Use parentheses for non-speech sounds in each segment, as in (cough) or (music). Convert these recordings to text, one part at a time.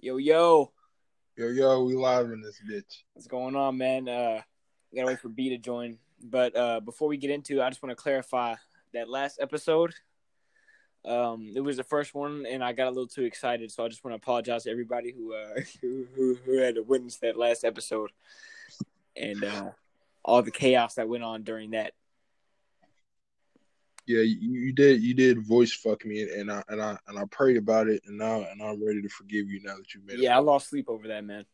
Yo, yo, Yo, yo, we live in this bitch. what's going on, man? Uh, gotta wait for B to join. But uh, before we get into, it, I just want to clarify that last episode. Um, it was the first one, and I got a little too excited, so I just want to apologize to everybody who uh (laughs) who, who, who had to witness that last episode and uh, all the chaos that went on during that. Yeah, you, you did you did voice fuck me and I and I and I prayed about it and now and I'm ready to forgive you now that you made it. Yeah, it. I lost sleep over that, man.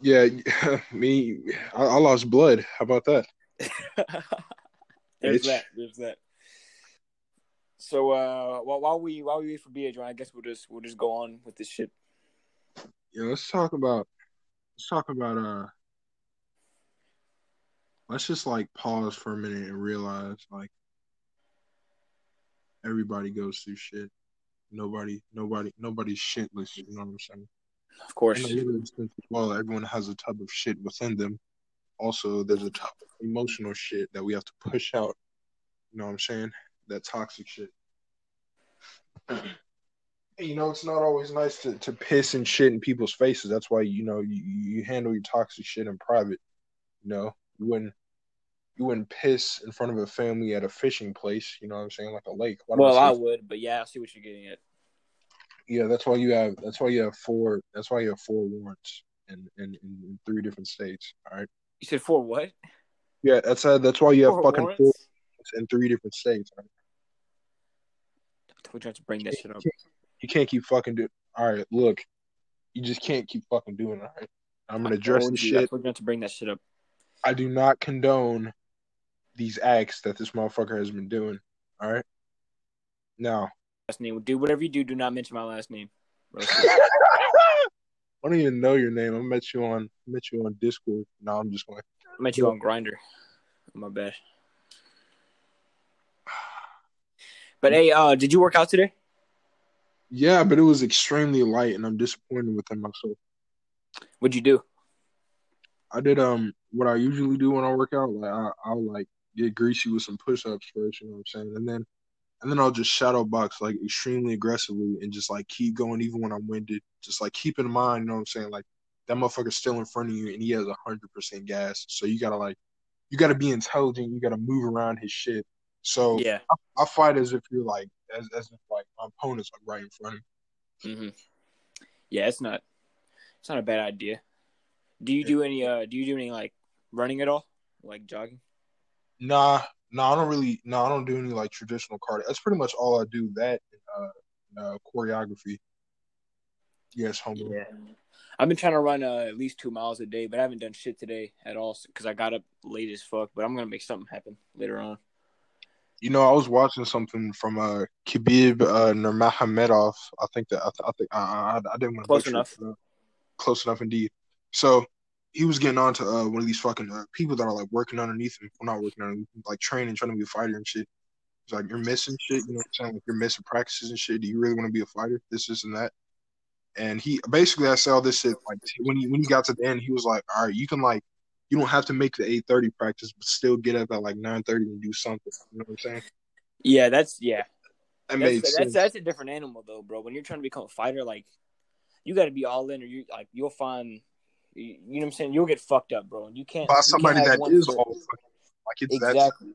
Yeah, (laughs) me I, I lost blood. How about that? (laughs) There's Bitch. that. There's that. So uh, while, while we while we wait for B to I guess we'll just we'll just go on with this shit. Yeah, let's talk about let's talk about uh let's just like pause for a minute and realize like everybody goes through shit. Nobody nobody nobody's shitless, you know what I'm saying? Of course. In a literal sense as well, everyone has a tub of shit within them. Also, there's a tub of emotional shit that we have to push out. You know what I'm saying? That toxic shit. (clears throat) you know, it's not always nice to, to piss and shit in people's faces. That's why you know you, you handle your toxic shit in private. You know, you wouldn't you wouldn't piss in front of a family at a fishing place. You know what I'm saying, like a lake. Why Well, I would, but yeah, I see what you're getting at. Yeah, that's why you have. That's why you have four. That's why you have four warrants in in, in, three different states. All right. You said four what? Yeah, that's uh, that's why you have Four fucking warrants? four warrants in three different states. all right? We have to bring that shit up. You can't keep fucking doing. All right, look, you just can't keep fucking doing. All right. I'm gonna address Told the shit. We're going to bring that shit up. I do not condone these acts that this motherfucker has been doing. All right. Now, Last name. Do whatever you do. Do not mention my last name. (laughs) I don't even know your name. I met you on met you on Discord. No, I'm just going. I met you on Grindr. My bad. But hey, uh, did you work out today? Yeah, but it was extremely light, and I'm disappointed within myself. What'd you do? I did um what I usually do when I work out. Like I, I'll like get greasy with some push ups first, you know what I'm saying, and then and then I'll just shadow box like extremely aggressively and just like keep going even when I'm winded. Just like keep in mind, you know what I'm saying, like that motherfucker's still in front of you and he has a hundred percent gas. So you gotta like you gotta be intelligent. You gotta move around his shit. So Yeah. I fight as if you're like as as if like my opponent's like right in front of me. hmm Yeah, it's not. It's not a bad idea. Do you do any? Uh, do you do any like running at all, like jogging? Nah, nah, I don't really. No, I don't do any like traditional cardio. That's pretty much all I do. That uh, uh, choreography. Yes, homo. I've been trying to run uh, at least two miles a day, but I haven't done shit today at all because I got up late as fuck. But I'm gonna make something happen later on. You know, I was watching something from uh Khabib uh, Nurmagomedov. I think that I, th- I think I, I, I didn't want to Close enough. it, uh, close enough indeed. So he was getting on to uh, one of these fucking uh, people that are like working underneath him. Well, not working underneath him, like training, trying to be a fighter and shit. He's like, you're missing shit. You know what I'm saying? Like, you're missing practices and shit. Do you really want to be a fighter? This, this, and that. And he basically, I said all this shit. Like when he when he got to the end, he was like, all right, you can like, you don't have to make the 8:30 practice, but still get up at like 9:30 and do something. You know what I'm saying? Yeah, that's yeah. That That's, sense. that's that's a different animal though, bro. When you're trying to become a fighter, like you got to be all in, or you like you'll find. You know what I'm saying? You'll get fucked up, bro. And You can't. by somebody can't that is all like it's that's exactly.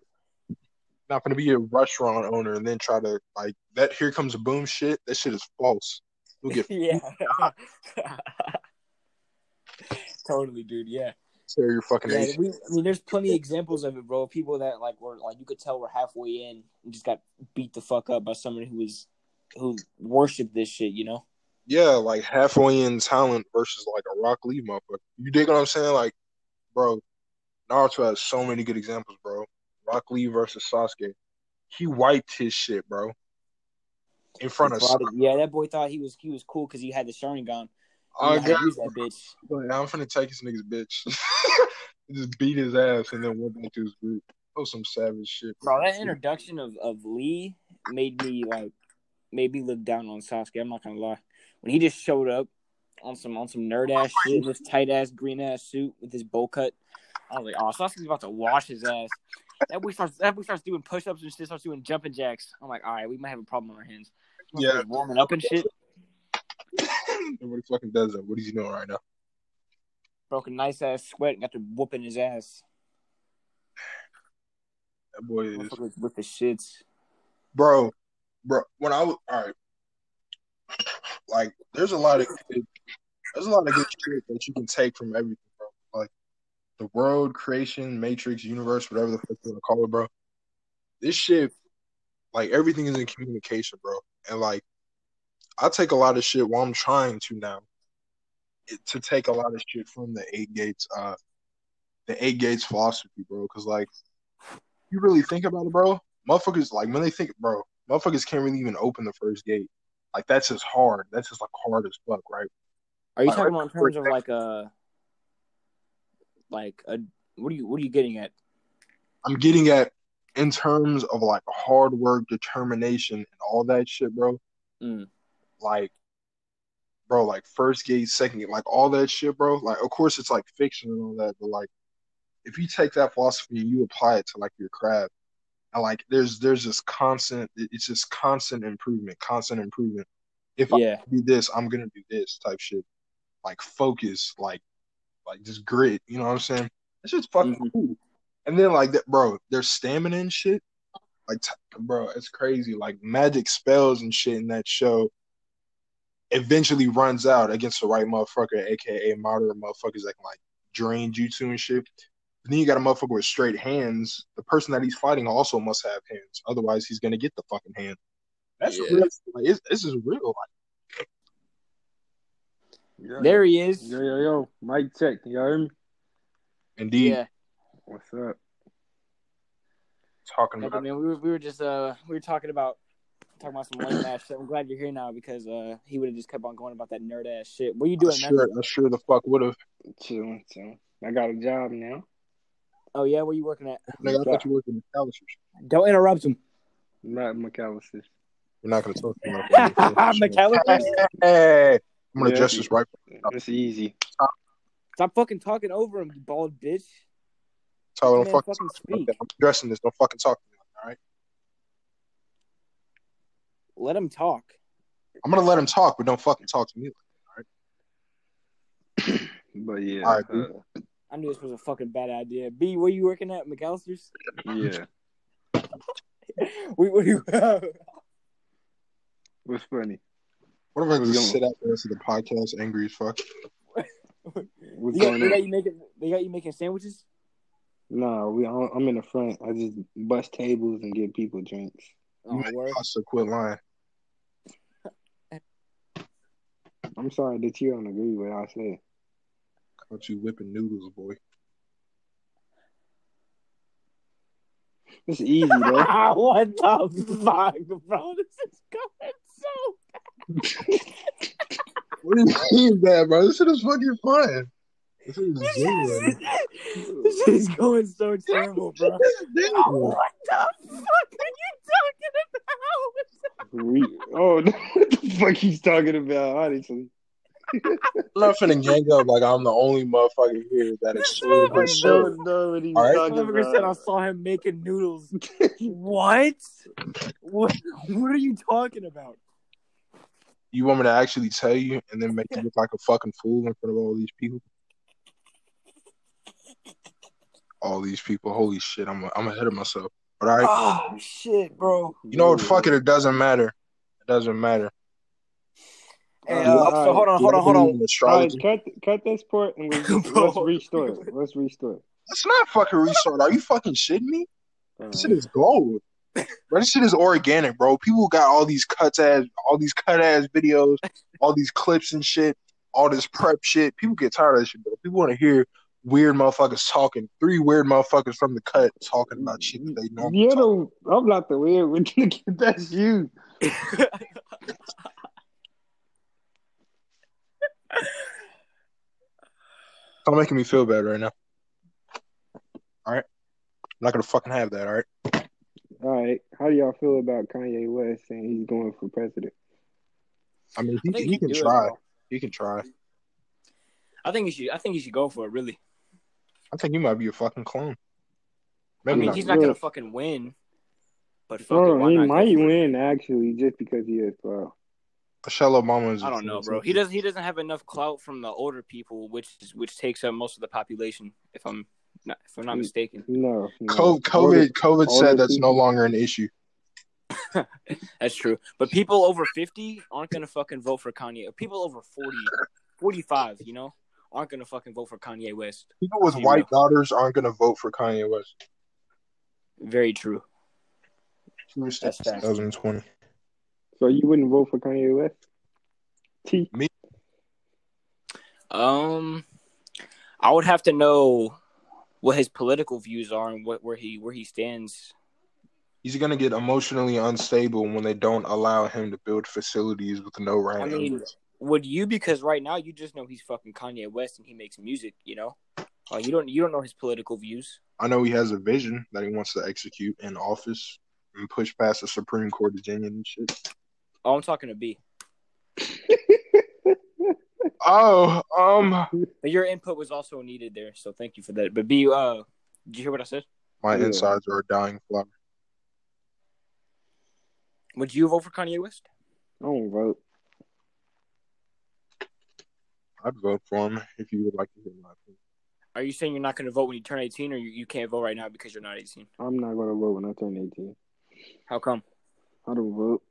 not going to be a restaurant owner and then try to like that. Here comes a boom shit. That shit is false. You'll get (laughs) yeah. (laughs) totally, dude. Yeah. tear your fucking Yeah, we, I mean, there's plenty of examples of it, bro. People that like were like you could tell were halfway in and just got beat the fuck up by someone who was who worshipped this shit. You know? Yeah, like halfway in talent versus like a Rock Lee motherfucker. You dig what I'm saying? Like, bro, Naruto has so many good examples, bro. Rock Lee versus Sasuke. He wiped his shit, bro. In front of Brought yeah, that boy thought he was he was cool because he had the Sharingan. I knew how to got that bitch. (laughs) I'm finna take this nigga's bitch. (laughs) just beat his ass and then went back to his group. Oh, some savage shit. Bro, that introduction of, of Lee made me like made me look down on Sasuke. I'm not gonna lie. When he just showed up on some on some nerd ass shit in this tight ass green ass suit with his bowl cut, I was like, oh, Sasuke's about to wash his ass. That boy starts that boy starts doing push ups and shit, starts doing jumping jacks. I'm like, all right, we might have a problem on our hands. Yeah. warming up and shit. Nobody fucking does that. What is he doing right now? Broke a nice ass sweat and got to whooping his ass. That boy is with the shits. bro, bro. When I was all right, like there's a lot of good, there's a lot of good shit that you can take from everything, bro. Like the world, creation, matrix, universe, whatever the fuck you want to call it, bro. This shit, like everything is in communication, bro. And like I take a lot of shit while I'm trying to now it, to take a lot of shit from the eight gates, uh, the eight gates philosophy, bro. Because like you really think about it, bro. Motherfuckers like when they think, bro, motherfuckers can't really even open the first gate. Like that's just hard. That's just like hard as fuck, right? Are you Like, talking about in terms of like a like a what are you what are you getting at? I'm getting at in terms of like hard work, determination, and all that shit, bro. Mm. Like, bro, like first gate, second gate, like all that shit, bro. Like, of course, it's like fiction and all that, but like, if you take that philosophy and you apply it to like your craft, like, there's there's just constant, it's just constant improvement, constant improvement. If Yeah. I do this, I'm gonna do this type shit. Like focus, like, like just grit. You know what I'm saying? It's just fucking Mhm. cool. And then like that, bro, their stamina and shit. Like, t- bro, it's crazy. Like magic spells and shit in that show eventually runs out against the right motherfucker, aka modern motherfuckers that can like drain you jutsu and shit. And then you got a motherfucker with straight hands. The person that he's fighting also must have hands. Otherwise, he's gonna get the fucking hand. That's Yeah. real. Like, it's, this is real. Like, Yo, There he is. Yo, yo, yo. Mic check. You hear me? indeed, Yeah. What's up? talking about. I mean, we were, we were just uh we were talking about talking about some lame ass shit. I'm glad you're here now because uh he would have just kept on going about that nerd ass shit. What are you doing, I sure, I sure the fuck would have. Chilling, chilling. I got a job now. Oh yeah, where you working at? (laughs) Nigga, I thought you worked in the McAlister's. Don't interrupt him. Not McAlister's. We're not gonna talk to (laughs) that. (laughs) McAlister's. Hey, I'm gonna Yeah. adjust this right. It's easy. Stop fucking talking over him, you bald bitch. Tyler, don't fucking, fucking talk about speak. I'm addressing this. Don't fucking talk to me. All right. Let him talk. I'm gonna let him talk, but don't fucking talk to me. All right. (clears throat) But yeah. All right, uh, I knew this was a fucking bad idea. B, where you working at? McAlister's? yeah. (laughs) we, what do you, What's funny? What if I What's just going- sit out there to the podcast angry as fuck? (laughs) What's they, got, going they got on? you making they got you making sandwiches? No, we. I'm in the front. I just bust tables and give people drinks. Oh, word. I should quit lying. I'm sorry that you don't agree with what I said. Caught you whipping noodles, boy. It's easy though. (laughs) what the fuck, bro? This is going so (laughs) What do you mean that, bro? This shit is fucking fun. This is genuine. (laughs) this is going so terrible, bro. This is genuine. Oh, what the fuck are you talking about? oh, what the fuck he's talking about? Honestly, I'm not finna gang up like I'm the only motherfucker here that is sure I this shit. know what he's All right. talking Motherfucker said I saw him making noodles. what? What? What are you talking about? You want me to actually tell you and then make you look like a fucking fool in front of all these people? All these people, holy shit! I'm I'm ahead of myself. But all right, Oh shit, bro. you know what? Fuck it. It doesn't matter. It doesn't matter. Hey, Uh, uh, so hold on, hold on, hold Do you believe on. in All right, Astrology. cut cut this part and (laughs) let's, just, Bro. let's restart. Let's restart. It's not fucking restart. Are you fucking shitting me? All This shit is gold. Bro, this shit is organic, bro. People got all these cuts ass, all these cut ass videos, all these clips and shit, all this prep shit. People get tired of this shit, bro. People want to hear weird motherfuckers talking. Three weird motherfuckers from the cut talking about shit that they know. You know, I'm not the weird one. That's (laughs) you. (laughs) Stop making me feel bad right now. All right, I'm not gonna fucking have that. All right. All right. How do y'all feel about Kanye West saying he's going for president? I mean, he, I he he can do it, try. He can try. I think he should. I think he should go for it. Really. I think you might be a fucking clone. I mean, not. he's not gonna fucking win. But fuck it, Well, why he not might for it? win actually, just because he is proud. Michelle Obama is. I don't know, bro. He doesn't. He doesn't have enough clout from the older people, which is, which takes up most of the population. If I'm not, if I'm not mistaken. No, no. COVID. Older- COVID older said that's no longer an issue. (laughs) That's true. But people over 50 aren't going to fucking vote for Kanye. People over 40, 45, you know, aren't going to fucking vote for Kanye West. People with Yeah. white daughters aren't going to vote for Kanye West. Very true. That's facts. 2020. So you wouldn't vote for Kanye West? T. Me? Um, I would have to know what his political views are and what where he where he stands. He's going to get emotionally unstable when they don't allow him to build facilities with no right. I mean, would you? Because right now you just know he's fucking Kanye West and he makes music. You know, uh, you don't you don't know his political views. I know he has a vision that he wants to execute in office and push past the Supreme Court of Virginia and shit. Oh, I'm talking to B. (laughs) Oh, um, But your input was also needed there, so thank you for that. But B, uh, did you hear what I said? my Yeah. insides are a dying flower. Would you vote for Kanye West? I don't vote. I'd vote for him if you would like to hear my opinion. Are you saying you're not going to vote when you turn 18, or you, you can't vote right now because you're not 18? I'm not gonna vote when I turn 18. How come? I don't vote.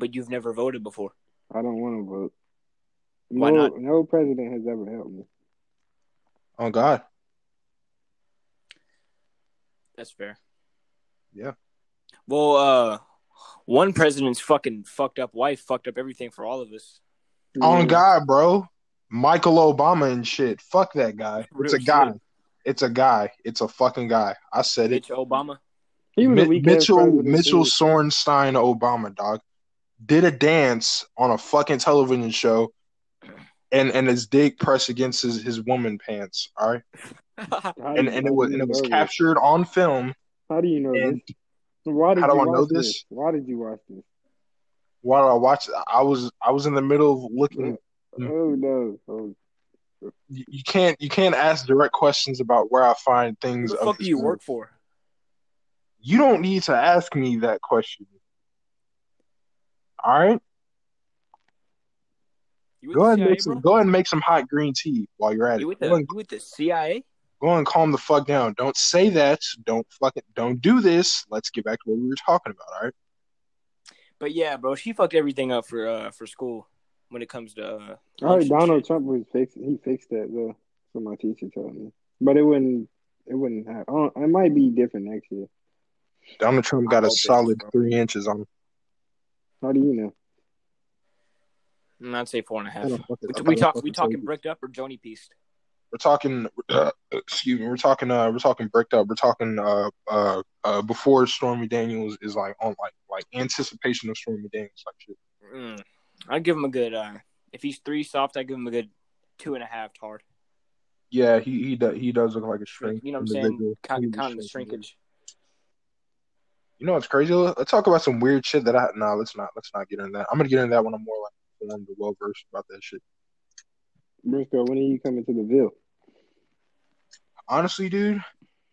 But you've never voted before. I don't want to vote. Why not? No president has ever helped me. Oh God, That's fair. Yeah. Well, uh, one president's fucking fucked up wife fucked up everything for all of us. on Yeah. God, bro. Michael Obama and shit. Fuck that guy. It's Real a guy. shit. It's a guy. It's a fucking guy. I said it. Bitch, Obama. He was Mi- weak Mitchell Mitchell Sorenstein Obama dog did a dance on a fucking television show, and and his dick pressed against his, his woman pants. All right, and and it was and it was captured on film. How do you know And this? Why did how do you I know watch this? Why did you watch this? while I watched, I was I was in the middle of looking. Mm. Oh no! Oh, You you can't you can't ask direct questions about where I find Who things. the fuck do you work for? You don't need to ask me that question. All right, go ahead and CIA, make some, go ahead and make some hot green tea while you're at You it. with Go the and, you with the CIA? go and calm the fuck down. Don't say that. Don't fucking don't do this. Let's get back to what we were talking about. All right. But yeah, bro, she fucked everything up for uh for school when it comes to. Uh, I heard lunch and Donald shit. Trump was fixed. He fixed that though. So my teacher told me, but it wouldn't. It wouldn't have. I it might be different next year. Donald Trump got a hope it is, solid bro. three inches on him. How do you know? Mm, I'd say four and a half. Don't fucking- We, we don't talk. We talking you. bricked up or Joni pieced? We're talking. Uh, excuse me. We're talking. Uh, we're talking bricked up. We're talking. Uh, uh, uh, before Stormy Daniels is like on like like anticipation of Stormy Daniels like shit. Mm, I'd give him a good. Uh, if he's three soft, I'd give him a good two and a half hard. Yeah, he he does he does look like a shrink. You know what I'm saying? Kind, kind of the shrink shrinkage. You know what's crazy? Let's talk about some weird shit that I. No, let's not. Let's not get into that. I'm gonna get into that when I'm more like informed or well versed about that shit. Briscoe, when are you coming to the Ville? honestly, dude,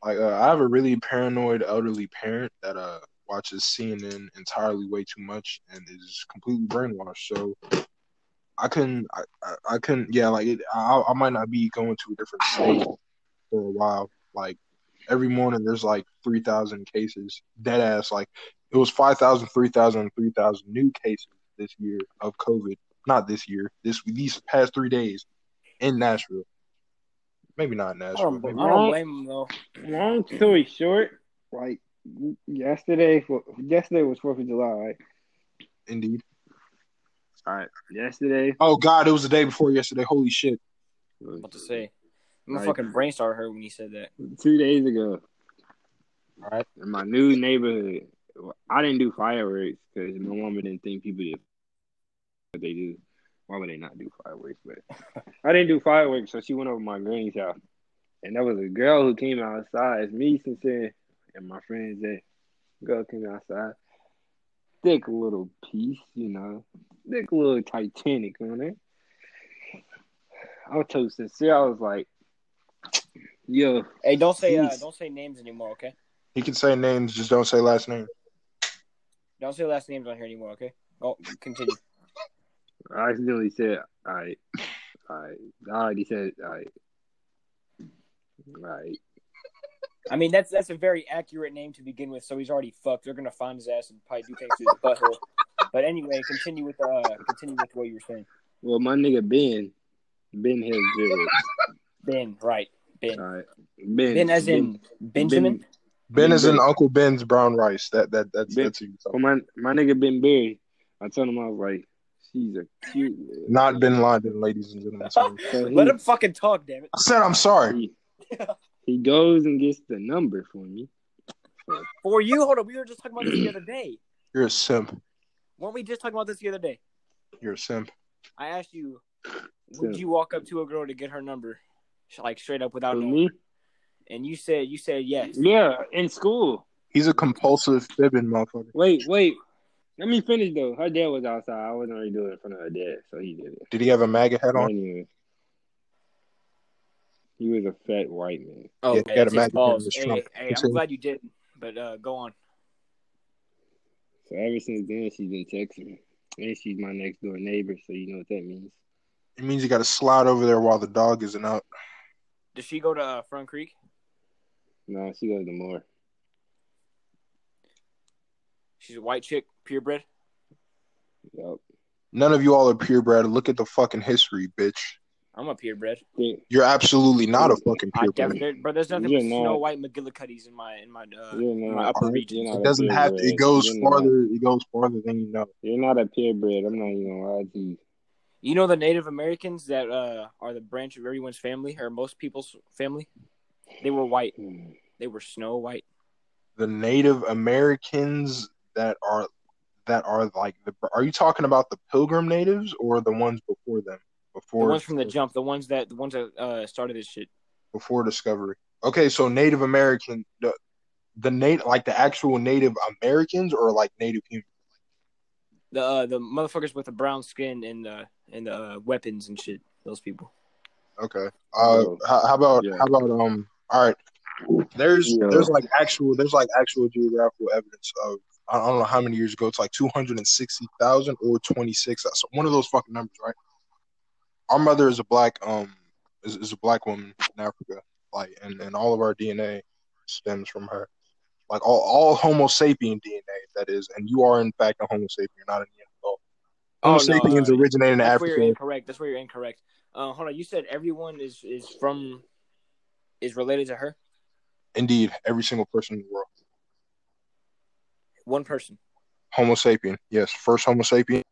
like uh, I have a really paranoid elderly parent that uh watches CNN entirely way too much and is completely brainwashed. So I couldn't, I, I, I couldn't, yeah, like it, I, I might not be going to a different state for a while. Like every morning, there's like three thousand cases, dead ass. Like it was 5,000, 3,000, 3,000 new cases this year of COVID. Not this year. This these past three days in Nashville. Maybe not I Nashville. Um, don't, I don't blame him though. Long story short, like yesterday, yesterday was Fourth of July, right? Indeed. All right, yesterday. Oh God, it was the day before yesterday. Holy shit! What to say? My Right. fucking brain started hurt when he said that. Two days ago, All right. in my new neighborhood, I didn't do fireworks because my mama didn't think people did. But they do. Why would they not do fireworks? But I didn't do fireworks, so she went over to my granny's house, and there was a girl who came outside. It's me, sincere, and my friends Jay. Girl came outside, thick little piece, you know, thick little Titanic on it. I was so sincere. I was like, "Yo, Hey, don't say uh, don't say names anymore, okay? He can say names, just don't say last name. Don't say last names on here anymore, okay? Oh, continue. (laughs) I accidentally said I, I, I already said I, right. I mean, that's that's a very accurate name to begin with. So he's already fucked. They're gonna find his ass and probably do things to his butthole. But anyway, continue with uh, continue with what you were saying. Well, my nigga Ben, Ben has dreads. Ben, right? Ben. All right, Ben. Ben, as in Benjamin. Ben is in Ben. Uncle Ben's brown rice. That that that's Ben. that's who you're For my my nigga Ben Berry, I told him I was like, she's a cute. Not Bin Laden, ladies and gentlemen. Sorry. So he, Let him fucking talk, damn it. I said I'm sorry. he, he goes and gets the number for me. For you, hold on. We were just talking about this the other day. (clears throat) You're a simp. Weren't we just talking about this the other day? You're a simp. I asked you, would Simp. you walk up to a girl to get her number, like straight up without For knowing? me, And you said you said yes. yeah, in school. He's a compulsive fibbing motherfucker. Wait, wait. Let me finish though. Her dad was outside. I wasn't really doing it in front of her dad, so he did it. Did he have a MAGA hat on? Anyway, he was a fat white man. Oh, Yeah, okay, you gotta that's his imagine him balls. as Hey, Trump. hey, I'm glad you didn't. But uh, go on. So ever since then, she's been texting me, and she's my next door neighbor. So you know what that means. It means you got to slide over there while the dog isn't out. Does she go to uh, Front Creek? No, she goes to more. She's a white chick, purebred. Yup. None of you all are purebred. Look at the fucking history, bitch. I'm a purebred. You're absolutely not a fucking I purebred. definitely, but there's nothing You're but. Snow White McGillicuddies in my in my uh, You're in my upper region. It doesn't have. It goes You're not- farther. It goes farther than you know. You're not a purebred. I'm not even gonna to you. You know the Native Americans that uh, are the branch of everyone's family or most people's family. They were white. They were Snow White. The Native Americans that are that are like the. Are you talking about the Pilgrim natives or the ones before them? Before The ones from the jump. The ones that the ones that uh, started this shit. before discovery. Okay, so Native American, the the native like the actual Native Americans or like Native humans. The uh, the motherfuckers with the brown skin and the and the uh, weapons and shit. Those people. Okay. Uh, Oh. how, how about Yeah. how about um? All right. There's Yeah. there's like actual there's like actual geographical evidence of I don't know how many years ago. It's like two hundred and sixty thousand or twenty six. That's one of those fucking numbers, right? Our mother is a black um is, is a black woman in Africa, like and, and all of our DNA stems from her. Like all, all Homo sapien DNA, that is, and you are in fact a Homo sapien, you're not a Neanderthal. Homo Oh, no, sapiens uh, originated in That's where you're Africa. incorrect. That's where you're incorrect. Uh, hold on. You said everyone is is from is related to her. Indeed, every single person in the world. One person. Homo sapien, yes, first Homo sapien.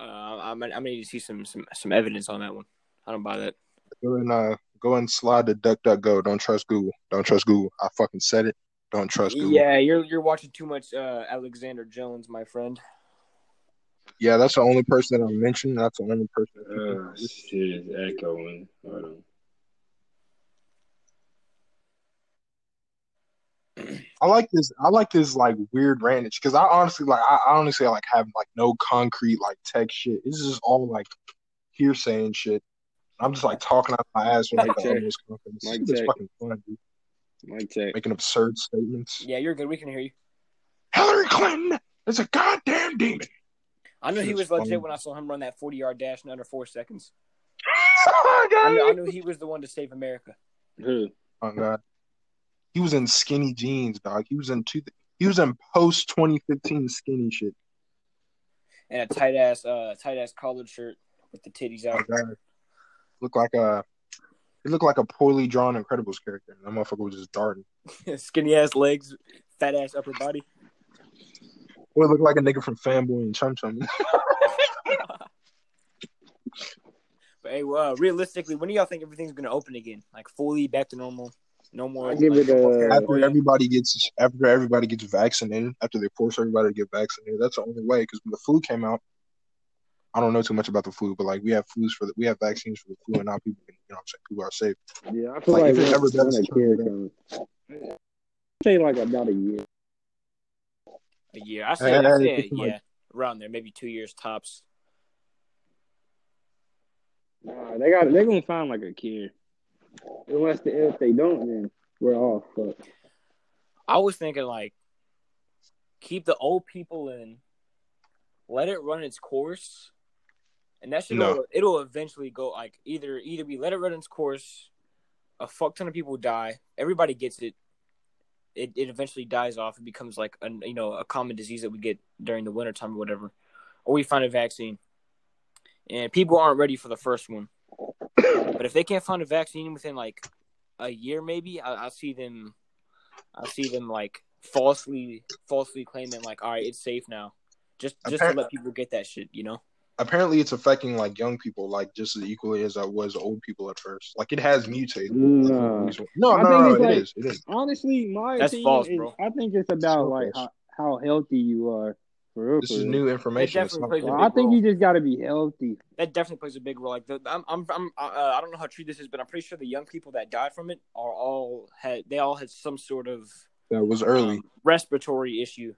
Uh, I'm I'm gonna need to see some some some evidence on that one. I don't buy that. And uh, go and slide to DuckDuckGo. Don't trust Google. Don't trust Google. I fucking said it. Don't trust Google. Yeah, you're you're watching too much uh, Alexander Jones, my friend. Yeah, that's the only person that I mentioned. That's the only person. That Oh, shit is echoing. Hold on. (clears throat) I like this. I like this like weird rantage because I honestly like. I, I honestly like have like no concrete like tech shit. This is just all like hearsay and shit. I'm just like talking out my ass with like Mic the check. utmost confidence. Mic It's fucking fun, dude. Mic check. Making absurd statements. Yeah, you're good. We can hear you. Hillary Clinton is a goddamn demon. I knew he was is funny. legit when I saw him run that 40 yard dash in under four seconds. (laughs) Oh, I knew, I knew he was the one to save America. Who? Oh god. He was in skinny jeans, dog. He was in two. He was in post 2015 skinny shit. And a tight ass uh tight ass collared shirt with the titties Oh out. god. Looked like a. It looked like a poorly drawn Incredibles character. That motherfucker was just darting. (laughs) Skinny ass legs, fat ass upper body. Boy, looked like a nigga from Fanboy and Chum Chum. (laughs) But hey, well, uh, realistically, when do y'all think everything's gonna open again? Like fully back to normal? No more. I give like, it a- after everybody gets after everybody gets vaccinated, after they force everybody to get vaccinated, that's the only way. Because when the flu came out, I don't know too much about the flu, but like we have flus for the, we have vaccines for the flu, and now people, can, you know, what I'm saying people are safe. Yeah, I feel Like, like, if it when, ever does when a turn kid Say like about a year. a year. I say, Hey, I say it's like- yeah, around there, maybe two years tops. Nah, they got they're gonna find like a kid. Unless the, if they don't, then we're all fucked. I was thinking like keep the old people in, let it run its course, and that shit No. it'll eventually go like either either we let it run its course, a fuck ton of people die, everybody gets it. It, it eventually dies off and becomes like a you know a common disease that we get during the wintertime or whatever, or we find a vaccine. And people aren't ready for the first one, (coughs) but if they can't find a vaccine within like a year, maybe I, I'll see them. I'll see them like falsely falsely claiming like, all right, it's safe now, just just to let people get that shit, you know. Apparently, it's affecting like young people like just as equally as it was old people at first. Like it has mutated. No. No, I no, no, it's it like- is. It is. Honestly, my That's opinion false, is, bro. I think it's about So like how, how healthy you are. For real, This for is real. new information. It's definitely not- plays a Well, I think role. you just got to be healthy. That definitely plays a big role. Like the, I'm, I'm, I'm uh, I don't know how true this is, but I'm pretty sure the young people that died from it are all had they all had some sort of that was early. um, respiratory issue.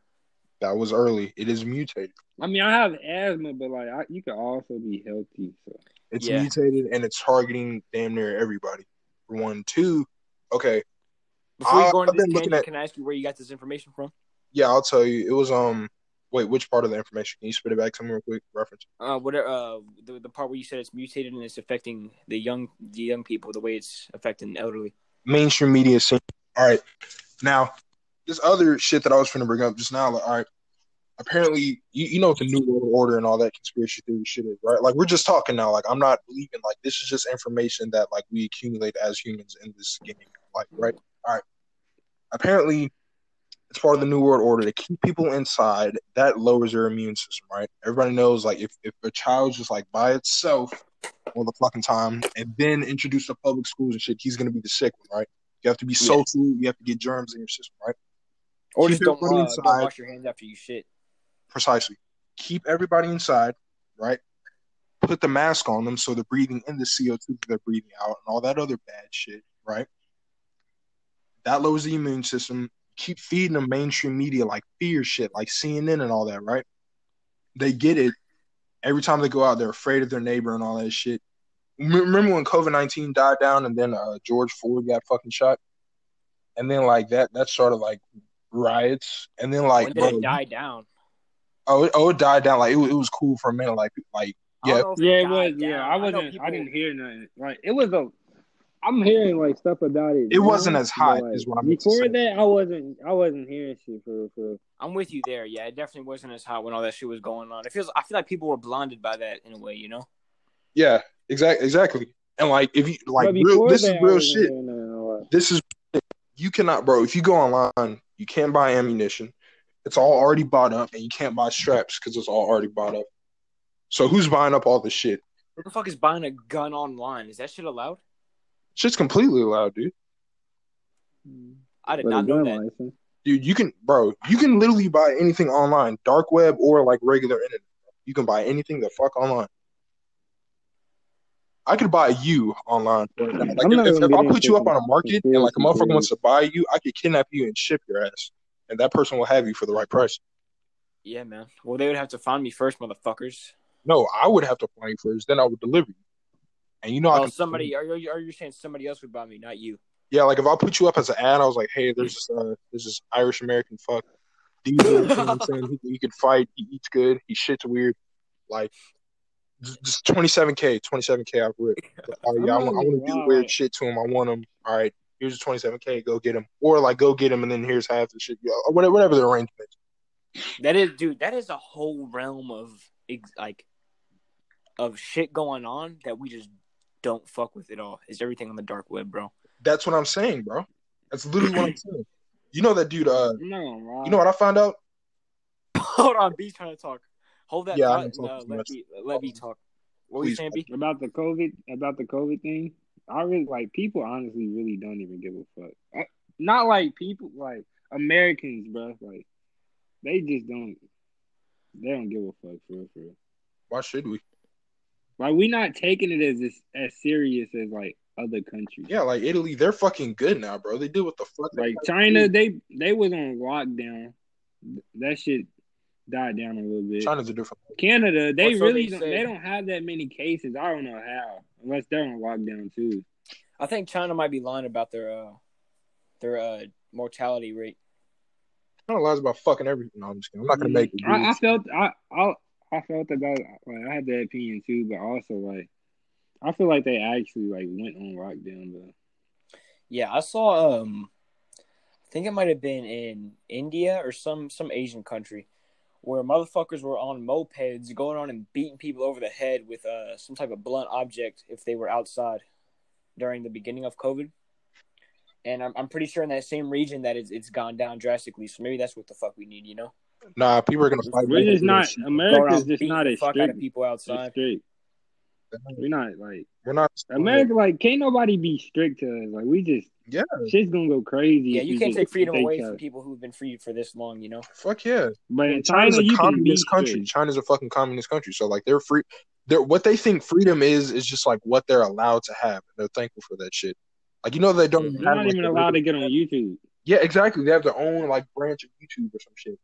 That was early. It is mutated. I mean, I have asthma, but like I, you can also be healthy. So It's Yeah. mutated and it's targeting damn near everybody. One, two. Okay, Before you go into this been tangent, at- can I ask you where you got this information from? yeah, I'll tell you. It was um. Wait, which part of the information? Can you spit it back to me real quick? Reference. Uh, whatever. Uh, the, the part where you said it's mutated and it's affecting the young, the young people, the way it's affecting the elderly. mainstream media scene. All right. Now, this other shit that I was trying to bring up just now, like, all right, apparently, you, you know what the New World Order and all that conspiracy theory shit is, right? Like, we're just talking now. Like, I'm not believing, like, this is just information that, like, we accumulate as humans in this game. Like, right? All right. Apparently, it's part of the New World Order to keep people inside. That lowers their immune system, right? Everybody knows, like, if, if a child's just, like, by itself all the fucking time and then introduced to public schools and shit, he's going to be the sick one, right? You have to be social. You have to get germs in your system, right? Or Keep just don't, uh, inside. don't wash your hands after you shit. Precisely. Keep everybody inside, right? Put the mask on them so they're breathing in the CO2 that they're breathing out and all that other bad shit, right? That lowers the immune system. Keep feeding them mainstream media like fear shit, like CNN and all that, right? They get it. Every time they go out, they're afraid of their neighbor and all that shit. Remember when COVID nineteen died down and then uh, George Floyd got fucking shot, and then like that that started like riots, and then like when did bro, it die down? Oh, oh, it died down. Like it, it was cool for a minute. Like, like Yeah. yeah, it died was. Yeah. I wasn't. I, people- didn't hear nothing. Like it was a. I'm hearing like stuff about it. It wasn't now, as hot, but, like, is what I meant to Before say. that, I wasn't. I wasn't hearing shit for for. I'm with you there. Yeah, it definitely wasn't as hot when all that shit was going on. It feels. I feel like people were blinded by that in a way. You know. yeah, exactly, exactly. And like, if you like, real, this that, is I real wasn't shit. hearing nothing a lot. This is you cannot, bro. If you go online, you can't buy ammunition. It's all already bought up, and you can't buy straps because it's all already bought up. So who's buying up all this shit? Who the fuck is buying a gun online? Is that shit allowed? Shit's completely allowed, dude. Hmm. I did But not know that. license. Dude, you can, bro. You can literally buy anything online, dark web or like regular internet. You can buy anything the fuck online. I could buy you online. Like if, if, if I put you up on a market and like a motherfucker wants to buy you, I could kidnap you and ship your ass, and that person will have you for the right price. Yeah, man. Well, they would have to find me first, motherfuckers. No, I would have to find you first, then I would deliver you. And you know, I can somebody. Are you? Are you saying somebody else would buy me, not you? Yeah, like if I put you up as an ad, I was like, hey, there's this, uh, there's this Irish American fuck. Diesel, you know what I'm saying? He, he could fight. He eats good. He shits weird. Like, just just 27k, 27k. I've ripped. Oh yeah, I want, I want to do weird shit to him. I want him. All right, here's 27k. Go get him, or like go get him, and then here's half the shit. Yeah, or whatever, whatever the arrangement. That is, dude. That is a whole realm of like of shit going on that we just don't fuck with at all. Is everything on the dark web, bro? That's what I'm saying, bro. That's literally what I'm (clears throat) saying. You know that dude. Uh, No, Rob. you know what I found out? (laughs) Hold on, B's trying to talk. Hold that Yeah, thought and uh, let much. B let B talk. What were you saying, B? about the COVID about the COVID thing. I really like people. Honestly, really don't even give a fuck. I, not like people like Americans, bro. Like they just don't. They don't give a fuck for real, for real. Why should we? Like we not taking it as as serious as like other countries. Yeah, like Italy, they're fucking good now, bro. They did what the fuck. Like had China, do. they they was on lockdown. That shit died down a little bit. China's a different. Canada, they Well, so really they don't, they don't have that many cases. I don't know how, unless they're on lockdown too. I think China might be lying about their uh their uh mortality rate. China lies about fucking everything. No, I'm just kidding. I'm not gonna make it. Mm, I, I felt I, I I felt about like I had that opinion too, but also like I feel like they actually like went on lockdown though. Yeah, I saw. Um, I think it might have been in India or some some Asian country where motherfuckers were on mopeds going on and beating people over the head with uh some type of blunt object if they were outside during the beginning of COVID. And I'm I'm pretty sure in that same region that it's it's gone down drastically. So maybe that's what the fuck we need, you know? Nah, people are gonna fight. We're back just not shit. Go America's just not the as fuck out of people as outside. strict. We're not like We're not. America. Like can't nobody be strict to us. Like we just Yeah. shit's gonna go crazy. Yeah, you can't take freedom take away care. from people who've been free for this long, you know? Fuck yeah. But in China's a you can communist country. strict. China's a fucking communist country. So like they're free. They're what they think freedom is is just like what they're allowed to have. And they're thankful for that shit. Like you know they don't. They're have not even the- allowed to get on YouTube. Yeah, exactly. They have their own like branch of YouTube or some shit.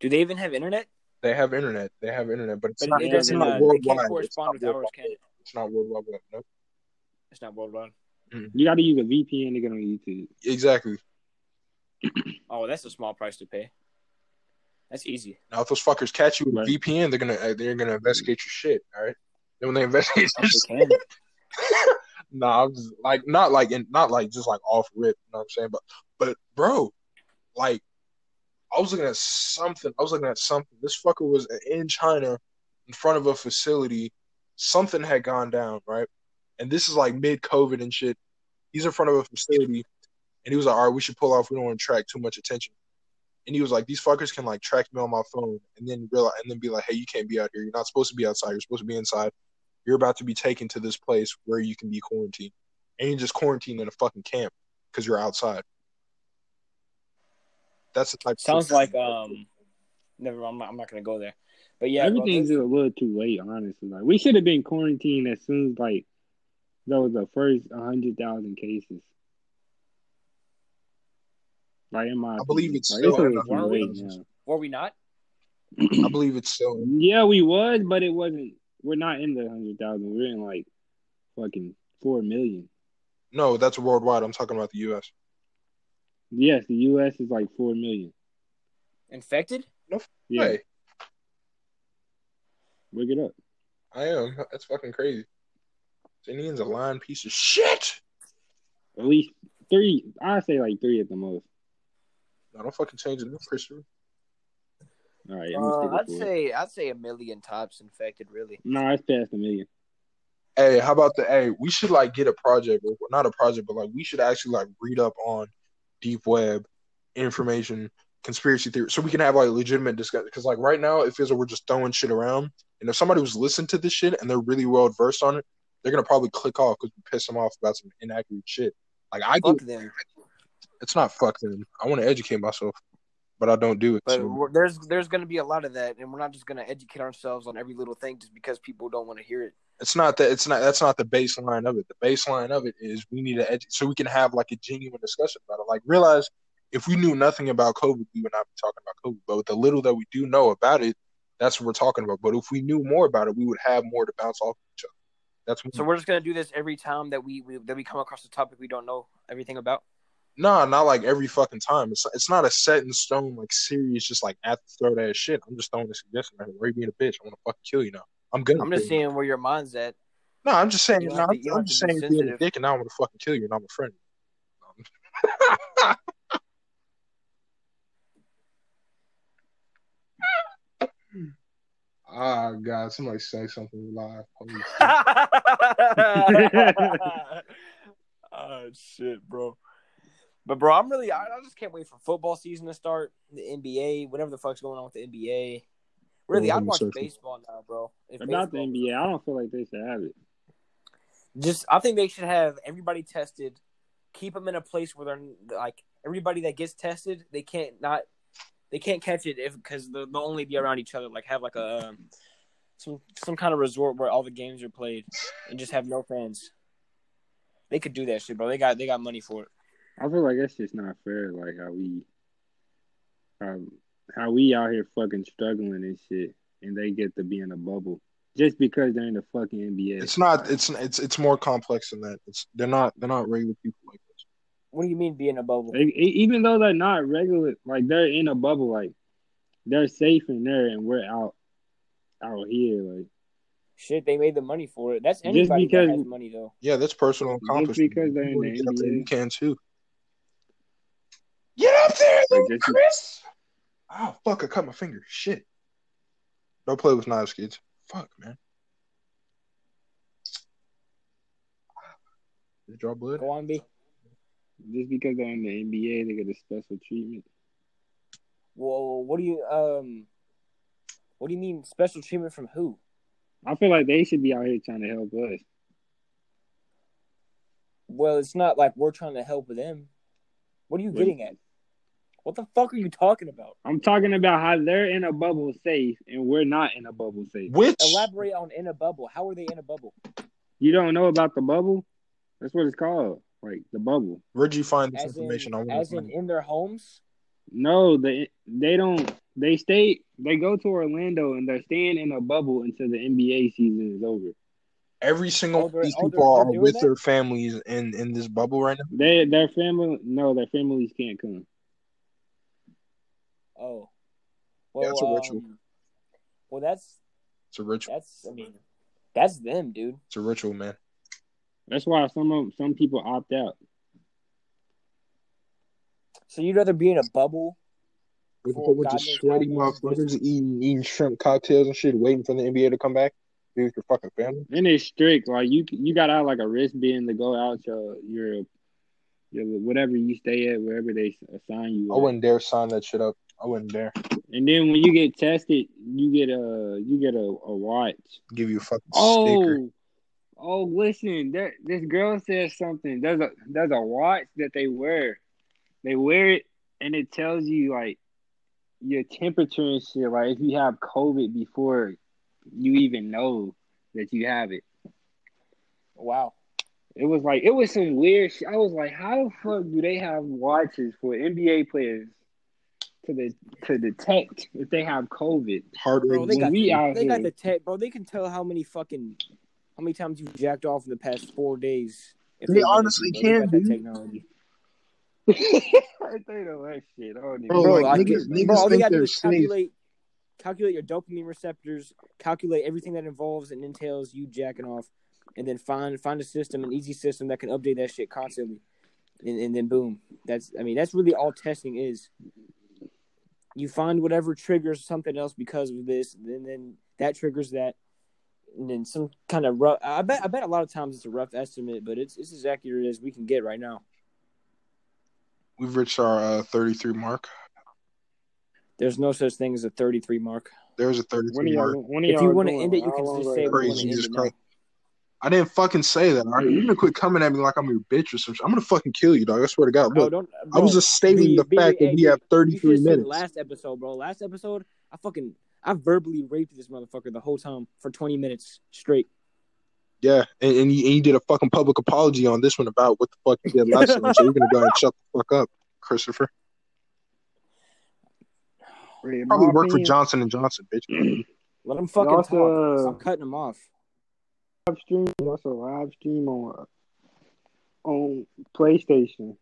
Do they even have internet? They have internet. They have internet, but it's But not. it it's doesn't. not Uh, they worldwide. can't It's correspond not with ours, worldwide. can it? It's not worldwide. No. It's not worldwide. You got to use a VPN to get on YouTube. Exactly. (clears throat) Oh, that's a small price to pay. That's easy. Now, if those fuckers catch you with Right. a VPN, they're gonna uh, they're gonna investigate your shit. All right. Then when they investigate your If they can. (laughs) nah, I'm just like not like in, not like just like off rip. You know what I'm saying? But but bro, like I was looking at something. I was looking at something. This fucker was in China, in front of a facility. Something had gone down, right? And this is like mid COVID and shit. He's in front of a facility, and he was like, "All right, we should pull off. We don't want to attract too much attention." And he was like, "These fuckers can like track me on my phone, and then realize, and then be like, hey, you can't be out here. You're not supposed to be outside. You're supposed to be inside. You're about to be taken to this place where you can be quarantined, and you're just quarantined in a fucking camp because you're outside." That's the type. of Sounds shit- like um. Never. I'm not. I'm not gonna go there. But yeah, Everything's this- a little too late, honestly. Like we should have been quarantined as soon as like that was the first hundred thousand cases. Like in my, I believe it's like, still it's a in too late thousands. were we not? I believe it's still. Yeah, we was, but it wasn't. We're not in the hundred thousand. We're in like fucking four million. No, that's worldwide. I'm talking about the U.S. Yes, the U.S. is like four million. Infected? no Yeah, Hey, look it up. I am. That's fucking crazy. Indian's a lying piece of shit. At least three. I say like three at the most. No, don't fucking change the new Christopher. All right, I'm uh, I'd stick with say I'd say a million tops infected. Really. No, it's past a million. Hey, how about the? Hey, we should like get a project, or not a project, but like we should actually like read up on deep web information, conspiracy theory, so we can have like legitimate discussion. Because like right now, it feels like we're just throwing shit around, and if somebody was listening to this shit and they're really well versed on it, they're gonna probably click off because we piss them off about some inaccurate shit. Like I Fuck get, them. it's not fuck them. I want to educate myself, but I don't do it. But so- there's there's gonna be a lot of that, and we're not just gonna educate ourselves on every little thing just because people don't want to hear it. It's not that it's not that's not the baseline of it. The baseline of it is we need to edu- so we can have like a genuine discussion about it. Like realize if we knew nothing about COVID, we would not be talking about COVID. But with the little that we do know about it, that's what we're talking about. But if we knew more about it, we would have more to bounce off each other. That's what, So we're just gonna do this every time that we, we that we come across a topic we don't know everything about. nah, not like every fucking time. It's it's not a set in stone like serious, just like at the throat ass shit. I'm just throwing a suggestion. Like, why are you being a bitch? I want to fucking kill you now. I'm gonna. I'm just you. seeing where your mind's at. No, I'm just saying. You don't no, I'm, I'm just to be saying being a dick, and now I'm gonna fucking kill you, and I'm a friend. (laughs) Ah, God, somebody say something live. Holy shit. oh shit, bro. But bro, I'm really I, I just can't wait for football season to start. The NBA, whatever the fuck's going on with the NBA. Really, I'd ahead, watch baseball now, bro. If About the NBA, I don't feel like they should have it. just I think they should have everybody tested, keep them in a place where they're like everybody that gets tested, they can't not they can't catch it if because they'll, they'll only be around each other. Like have like a um, some some kind of resort where all the games are played and just have no fans. They could do that shit, bro. They got they got money for it. I feel like that's just not fair. Like how we, um, how we out here fucking struggling and shit, and they get to be in a bubble just because they're in the fucking NBA. It's not. It's it's it's more complex than that. It's they're not they're not regular people like this. What do you mean being a bubble? They, even though they're not regular, like they're in a bubble, like they're safe in there, and we're out out here. Like Shit, they made the money for it. That's anybody because- that has money though. Yeah, that's personal accomplishment. Just because they're in the get up there, NBA. You can too. Get up there, Like, little just- Chris. Oh fuck! I cut my finger. Shit. Don't play with knives, kids. Fuck, man. Did you draw blood? Go on, B. just because they're in the NBA, they get a special treatment. Well, what do you um? What do you mean special treatment from who? I feel like they should be out here trying to help us. Well, it's not like we're trying to help them. What are you What- getting at? What the fuck are you talking about? I'm talking about how they're in a bubble safe and we're not in a bubble safe. Which Elaborate on in a bubble. How are they in a bubble? You don't know about the bubble? That's what it's called. Like the bubble. where'd you find this As information? I want as to in in their homes. No, they they don't they stay they go to Orlando and they're staying in a bubble until the NBA season is over. every single Oh, one these oh, people they're- are they're doing with that? their families in in this bubble right now. They their family no, their families can't come. Oh, Yeah, well, it's a ritual. um, well, that's It's a ritual. that's. I mean, that's them, dude. It's a ritual, man. That's why some of some people opt out. So you'd rather be in a bubble? With a bunch of sweaty motherfuckers eating eating shrimp cocktails and shit, waiting for the NBA to come back. Be with your fucking family. And it's strict. Like you you gotta have like a wristband to go out your your your whatever you stay at, wherever they assign you. I at. wouldn't dare sign that shit up. I wouldn't dare And then when you get tested, you get a you get a, a watch. give you a fucking Oh, sticker. oh, listen, there, this girl says something. There's a there's a watch that they wear. They wear it, and it tells you like your temperature and shit. Like if you have COVID before you even know that you have it. Wow. It was like it was some weird shit. I was like, how the fuck do they have watches for NBA players to the to detect if they have COVID? Heart Bro, rate. they got we out they got here. the tech, bro. They can tell how many fucking how many times you jacked off in the past four days. if They wanted honestly to, can, got that dude. technology. I think of that shit. I don't even Bro, Bro, like, I niggas- get- niggas bro, all they gotta do is calculate calculate your dopamine receptors, calculate everything that involves and entails you jacking off, and then find find a system, an easy system that can update that shit constantly. And, and then boom. That's I mean, that's really all testing is. You find whatever triggers something else because of this, and then that triggers that. And then some kind of rough I bet I bet a lot of times it's a rough estimate, but it's it's as accurate as we can get right now. We've reached our uh, 33 mark. There's no such thing as a 33 mark. There's a When 33 are mark. y'all, when are If y'all want to end it, you How can just say y'all we Crazy, I didn't fucking say that. All right? You're gonna quit coming at me like I'm your bitch or something. I'm gonna fucking kill you, dog. I swear to God. Bro, Look, don't. I was just stating B, the B, fact hey, that we have 33 should minutes. last episode, bro. Last episode, I fucking I verbally raped this motherfucker the whole time for 20 minutes straight. Yeah, and, and, you, and you did a fucking public apology on this one about what the fuck you did last time. So you're gonna go ahead and shut the fuck up, Christopher. In Probably my work for Johnson and Johnson, bitch. (clears throat) Let him fucking also, talk. uh, Stop cutting him off. Live stream. You also live stream on on PlayStation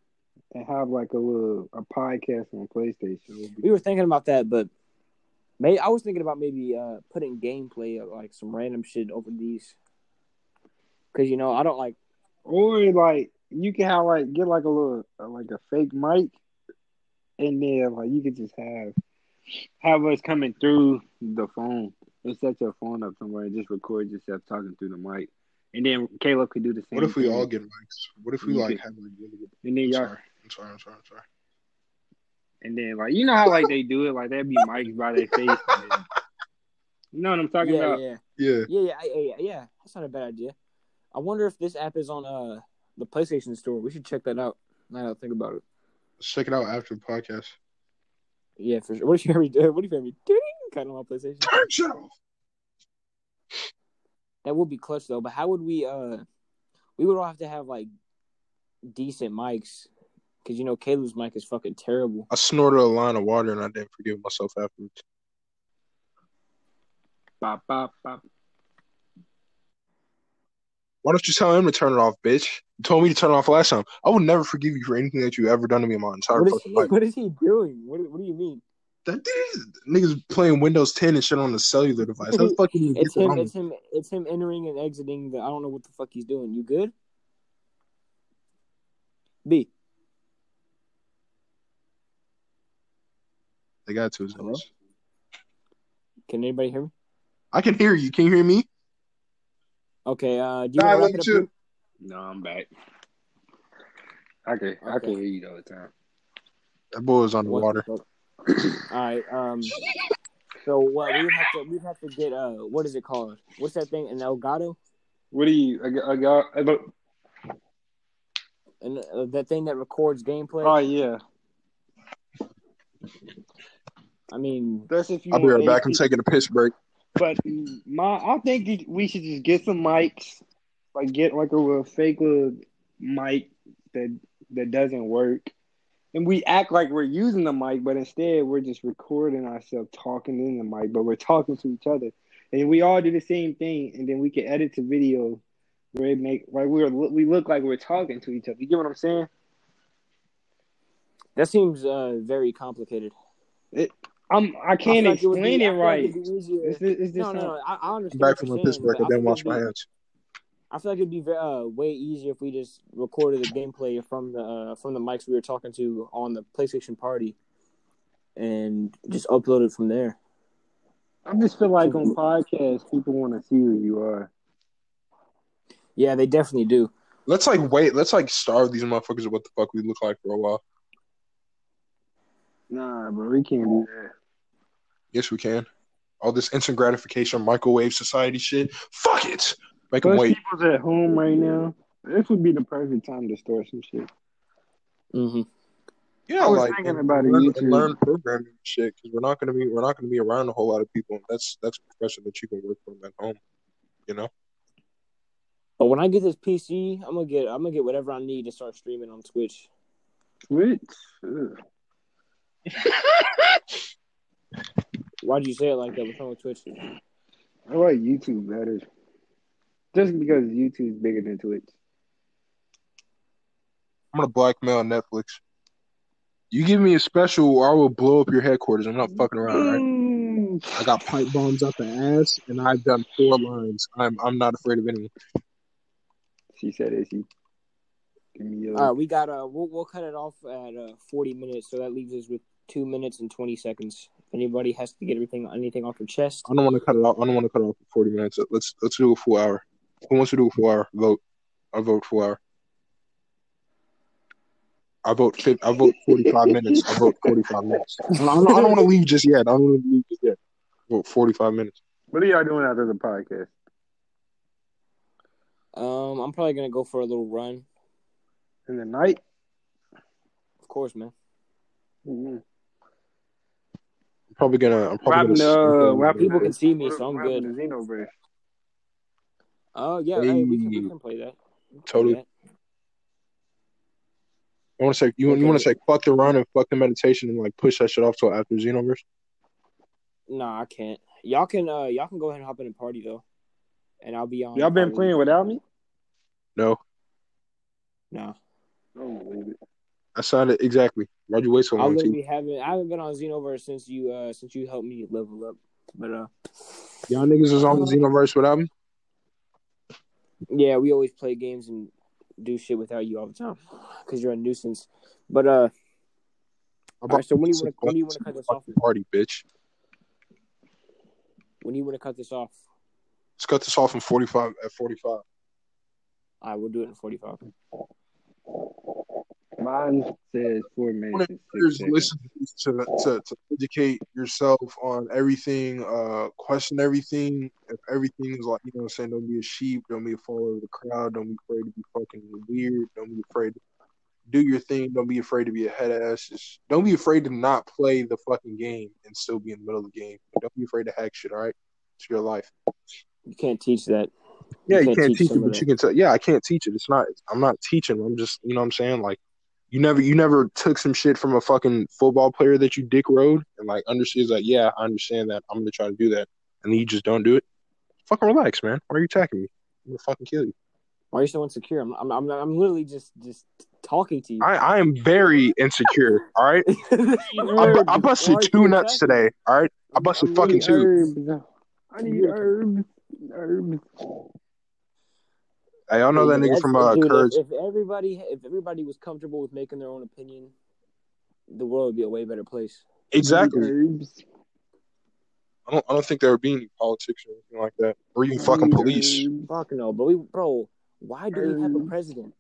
and have like a little a podcast on PlayStation. We were thinking about that, but may I was thinking about maybe uh putting gameplay of like some random shit over these. Cause you know I don't like Or like you can have like get like a little uh, like a fake mic, and then like you could just have have us coming through the phone and set your phone up somewhere and just record yourself talking through the mic, and then Caleb could do the same. What if we thing. all get mics? What if we You like could- have like really good? And then I'm y'all sorry. I'm sorry. I'm sorry. I'm sorry. And then like you know how like they do it, like there'd be mics by their face. And then, you know what I'm talking yeah, about? yeah Yeah. yeah yeah yeah yeah yeah. That's not a bad idea. I wonder if this app is on uh the PlayStation Store. We should check that out. Now that I think about it. Let's check it out after the podcast. Yeah, for sure. What if you hear me do? What if you hear me ding of on PlayStation? Turn shit off. That would be clutch though. But how would we? uh We would all have to have like decent mics, because you know Caleb's mic is fucking terrible. I snorted a line of water and I didn't forgive myself afterwards. Bop, bop, bop. Why don't you tell him to turn it off, bitch? You told me to turn it off last time. I will never forgive you for anything that you ever done to me in my entire What is, fucking he, life. what is he doing? What, what do you mean? That dude, niggas playing Windows 10 and shit on a cellular device. How the fuck you It's him. It's him. It's him entering and exiting. The I don't know what the fuck he's doing. You good? B. They got to his Hello? ass. Can anybody hear me? I can hear you. Can you hear me? Okay. Uh, do you Nah, want to love wrap it up? you too. here? No, I'm back. I can I can hear you all the time. That boy was on the What water. the fuck? All right. Um. So what we would have to we would have to get uh what is it called? What's that thing? An Elgato? What do you? I got. I got. I got And uh, that thing that records gameplay. oh yeah, I mean, that's if you. I'll be right back. I'm taking a piss break. But my, I think we should just get some mics, like get like a little fake little mic that that doesn't work, and we act like we're using the mic, but instead we're just recording ourselves talking in the mic, but we're talking to each other, and we all do the same thing, and then we can edit the video where it make like we're we look like we're talking to each other. You get what I'm saying? that seems uh very complicated. I'm I can't I feel like would explain be- it I like right. it'd be easier- It's, it's No, no, no. I, I understand. back from you're my piss break. I didn't wash my it'd be- hands. I feel like it'd be ve- uh, way easier if we just recorded the gameplay from the uh, from the mics we were talking to on the PlayStation Party, and just upload it from there. I just feel like on podcasts people want to see who you are. Yeah, they definitely do. Let's like wait. Let's like starve these motherfuckers of what the fuck we look like for a while. Nah, but we can't do that. Yes, we can. All this instant gratification, microwave society shit. Fuck it. Make them wait. people's at home right now. This would be the perfect time to start some shit. Mm-hmm. Yeah, I was like thinking about it, learn, YouTube. and learn programming shit because we're not gonna be we're not gonna be around a whole lot of people. That's that's a profession that you can work from at home. You know. But when I get this PC, I'm gonna get I'm gonna get whatever I need to start streaming on Twitch. Twitch? Why'd you say it like that? What's wrong with Twitch? I like YouTube better. Just because YouTube's bigger than Twitch. I'm gonna blackmail Netflix. You give me a special, or I will blow up your headquarters. I'm not fucking around, right? Mm. I got pipe bombs up the ass, and I've done four lines. I'm I'm not afraid of anyone. She said it. She give me your. All right, we got uh, we'll we'll cut it off at uh 40 minutes, so that leaves us with two minutes and 20 seconds. If anybody has to get everything anything off their chest, I don't want to cut it off. I don't want to cut it off for 40 minutes. Let's let's do a full hour. Who wants to do a full hour? Vote. I vote full hour. I vote. I vote 45 minutes. I vote 45 minutes. (laughs) I don't, don't, want to leave just yet. I don't want to leave just yet. Vote 45 minutes. What are y'all doing after the podcast? um, I'm probably gonna go for a little run. In the night? Of course, man. Mm-hmm. I'm probably gonna. I'm probably Rapping, gonna. uh, People can see me, so I'm what good. Happened to Oh yeah, hey, we can we can play that. We can play Totally. that. I want to say you. You want to say fuck the run and fuck the meditation and like push that shit off till after Xenoverse. Nah, I can't. Y'all can uh y'all can go ahead and hop in the party though, and I'll be on. Y'all been playing without me? No, No. I don't believe it. I signed it exactly. Why'd you wait so I long? T? literally haven't. I haven't been on Xenoverse since you uh since you helped me level up. But uh, Y'all niggas is on the Xenoverse without me. Yeah, we always play games and do shit without you all the time because you're a nuisance. But uh, All right, so when do you wanna- when do you wanna cut this off? Party, bitch. when do you want to cut this off? Let's cut this off in 45 at 45. All right, we'll do it in 45. Mine says four I minutes want to listen to, to to educate yourself on everything, uh, question everything. If everything is like you know, what I'm saying, don't be a sheep, don't be a follower of the crowd, don't be afraid to be fucking weird, don't be afraid to do your thing, don't be afraid to be a head ass. Just don't be afraid to not play the fucking game and still be in the middle of the game. Don't be afraid to hack shit. All right, it's your life. You can't teach that. Yeah, you can't can't, teach teach, it, but you can tell. Yeah, I can't teach it. It's not. I'm not teaching. I'm just. You know what I'm saying? Like, you never, you never took some shit from a fucking football player that you dick rode and like understood. Like, yeah, I understand that. I'm gonna try to do that, and then you just don't do it. Fucking relax, man. Why are you attacking me? I'm gonna fucking kill you. Why are you so insecure? I'm, I'm, I'm, I'm literally just, just talking to you. I, I am very insecure. All right, (laughs) I, I busted two nuts today. All right, I busted fucking two. Herbs. I need herbs. Herbs. Hey, y'all know that nigga from uh, dude, Courage. If, if everybody, if everybody was comfortable with making their own opinion, the world would be a way better place. Exactly. I don't. I don't think there would be any politics or anything like that, or even fucking police. Herbs. Fuck no, but we, bro, why do we have a president?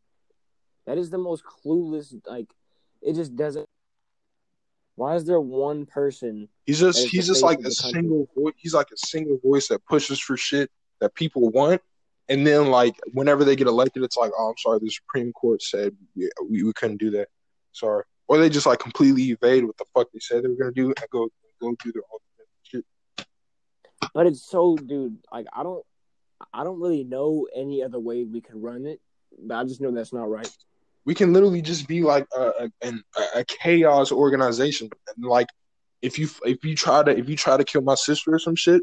That is the most clueless. Like, it just doesn't. Why is there one person? He's just. He's just like a single. voice. He's like a single voice that pushes for shit that people want, and then like whenever they get elected, it's like, oh, I'm sorry, the Supreme Court said we we, we couldn't do that. Sorry, or they just like completely evade what the fuck they said they were gonna do and go go do their own shit. But it's so, dude. Like, I don't, I don't really know any other way we could run it. But I just know that's not right. we can literally just be like a, a, an- a chaos organization. And like, if you if you try to if you try to kill my sister or some shit,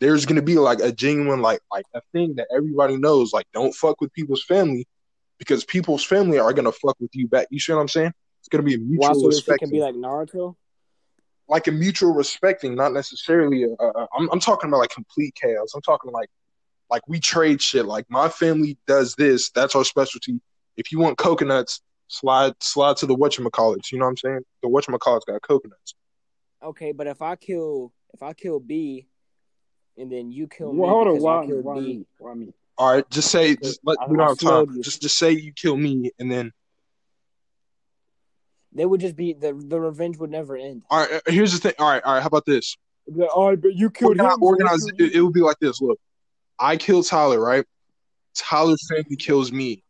there's gonna be like a genuine like like a thing that everybody knows. Like, don't fuck with people's family because people's family are gonna fuck with you back. You see what I'm saying? It's gonna be a Why? mutual shit respect, can be like Naruto. like a mutual respecting, not necessarily. A, a, a, I'm I'm talking about like complete chaos. I'm talking like like we trade shit. Like my family does this. That's our specialty. If you want coconuts, slide slide to the whatchamacallits. You know what I'm saying? The whatchamacallits got coconuts. Okay, but if I kill, if I kill B, and then you kill me Well, hold on. because Why, I why me? Why me? All right, just say just let I- we don't I have time. you. Just just say you kill me and then they would just be the the revenge would never end. all right, uh, here's the thing. All right, all right, how about this? It'd like, all right, but you killed Organize, him. so I organize killed it, it would be like this. Look, I kill Tyler, right? Tyler's family kills me.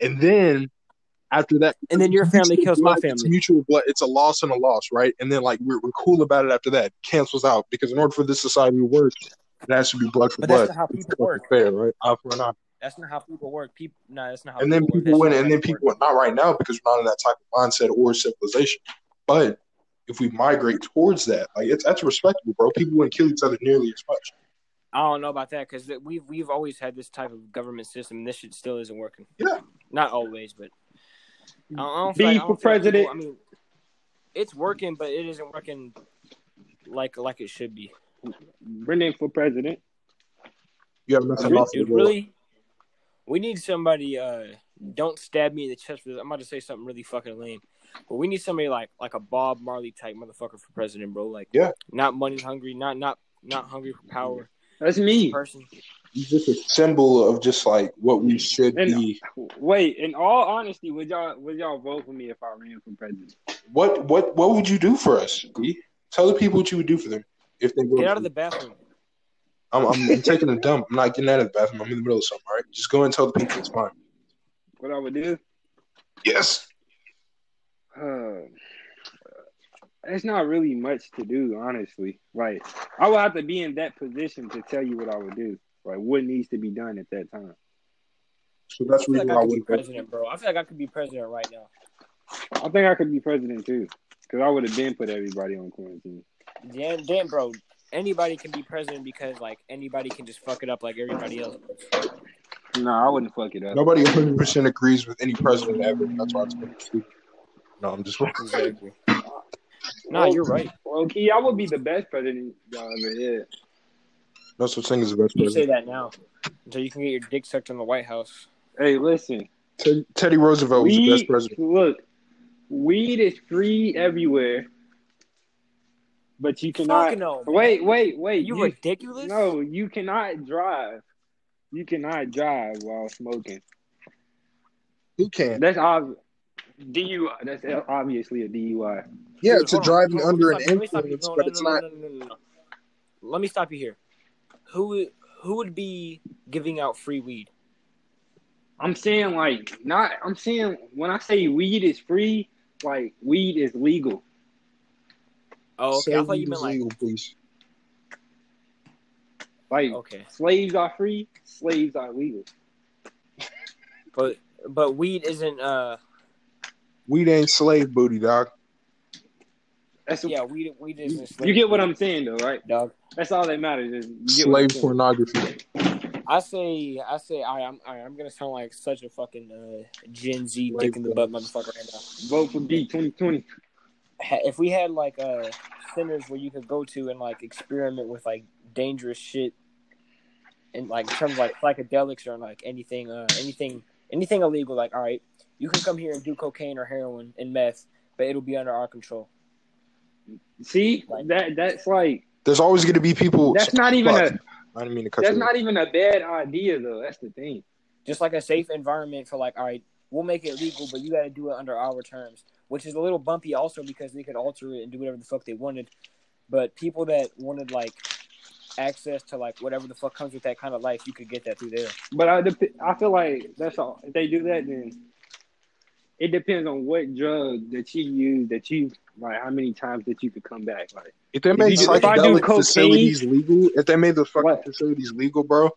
And then after that And then your family kills my blood, It's family. mutual blood. It's a loss and a loss, right? And then like we're, we're cool about it after that. Cancels out because in order for this society to work, it has to be blood for But blood. that's not how people work. Fair, right? Eye for an eye. That's not how people work. People, no, that's not how. And then people That's win, and then people people not right now because we're not in that type of mindset or civilization. But if we migrate towards that, like it's that's respectable, bro. People wouldn't kill each other nearly as much. I don't know about that because we've we've always had this type of government system. and This shit still isn't working. Yeah. Not always, but I don't, Be feel like, I for don't feel like president. I mean, it's working, but it isn't working like like it should be. Brendan for president. You have nothing Really, off Dude, really, we need somebody. Uh, don't stab me in the chest for this. I'm about to say something really fucking lame, but we need somebody like like a Bob Marley type motherfucker for president, bro. Like, Yeah. not money hungry, not not not hungry for power That's me. person. He's just a symbol of just like what we should And- be. Wait, in all honesty, would y'all would y'all vote for me if I ran for president? What what what would you do for us? D? Tell the people what you would do for them if they Get out of the bathroom. I'm, I'm, I'm taking a dump. I'm not getting out of the bathroom. I'm in the middle of something. All right, just go and tell the people it's fine. What I would do? Yes. Uh, it's not really much to do, honestly. Like I would have to be in that position to tell you what I would do. Like what needs to be done at that time. So that's I the feel like I why I could be wouldn't president, bro. I feel like I could be president right now. I think I could be president too, because I would have been put everybody on quarantine. Damn, damn, bro. Anybody can be president because like anybody can just fuck it up like everybody else. No, I wouldn't fuck it up. Nobody 100 percent agrees with any president ever. That's why it's been stupid. No, I'm just Exactly. Nah, you're right. Well, Key, I would be the best president y'all ever had. no such thing as the best You say that now until you can get your dick sucked in the White House. Hey, listen. Ted- Teddy Roosevelt was the best president. look, weed is free everywhere, but you cannot. Fuck no. man. Wait, wait, wait. you ridiculous? No, you cannot drive. You cannot drive while smoking. Who can? That's obvious. DUI. That's obviously a DUI. Yeah, Dude, to hold on, driving under an me influence, No, but no, it's no, not. no, no, no, no. Let me stop you here. Who who would be giving out free weed? I'm saying like not. I'm saying when I say weed is free, like weed is legal. Oh, okay. Say I thought you meant is like legal, please. Like okay, slaves are free, slaves are legal. but but weed isn't. Uh, Weed ain't slave booty, dog. That's yeah, weed weed isn't. you get what I'm saying though, right? dog. That's all that matters. Is you get what I'm Slave saying. pornography. I say, I say, I, I'm, I, I'm gonna sound like such a fucking uh, Gen Z dick in the butt motherfucker right now. Vote for B twenty twenty. If we had like uh centers where you could go to and like experiment with like dangerous shit, and like in terms of like psychedelics or like anything, uh, anything, anything illegal, like all right, you can come here and do cocaine or heroin and meth, but it'll be under our control. See that that's like There's always going to be people. that's not even Fuck. a I didn't mean to cut that's you. not even a bad idea though. That's the thing. just like a safe environment for like all right we'll make it legal but you got to do it under our terms which is a little bumpy also because they could alter it and do whatever the fuck they wanted but people that wanted like access to like whatever the fuck comes with that kind of life you could get that through there But I I feel like that's all. If they do that, then it depends on what drug that you use. That you like, how many times that you could come back. Like, If they made if psychedelic cocaine- facilities legal, if they made those fucking What? facilities legal, bro,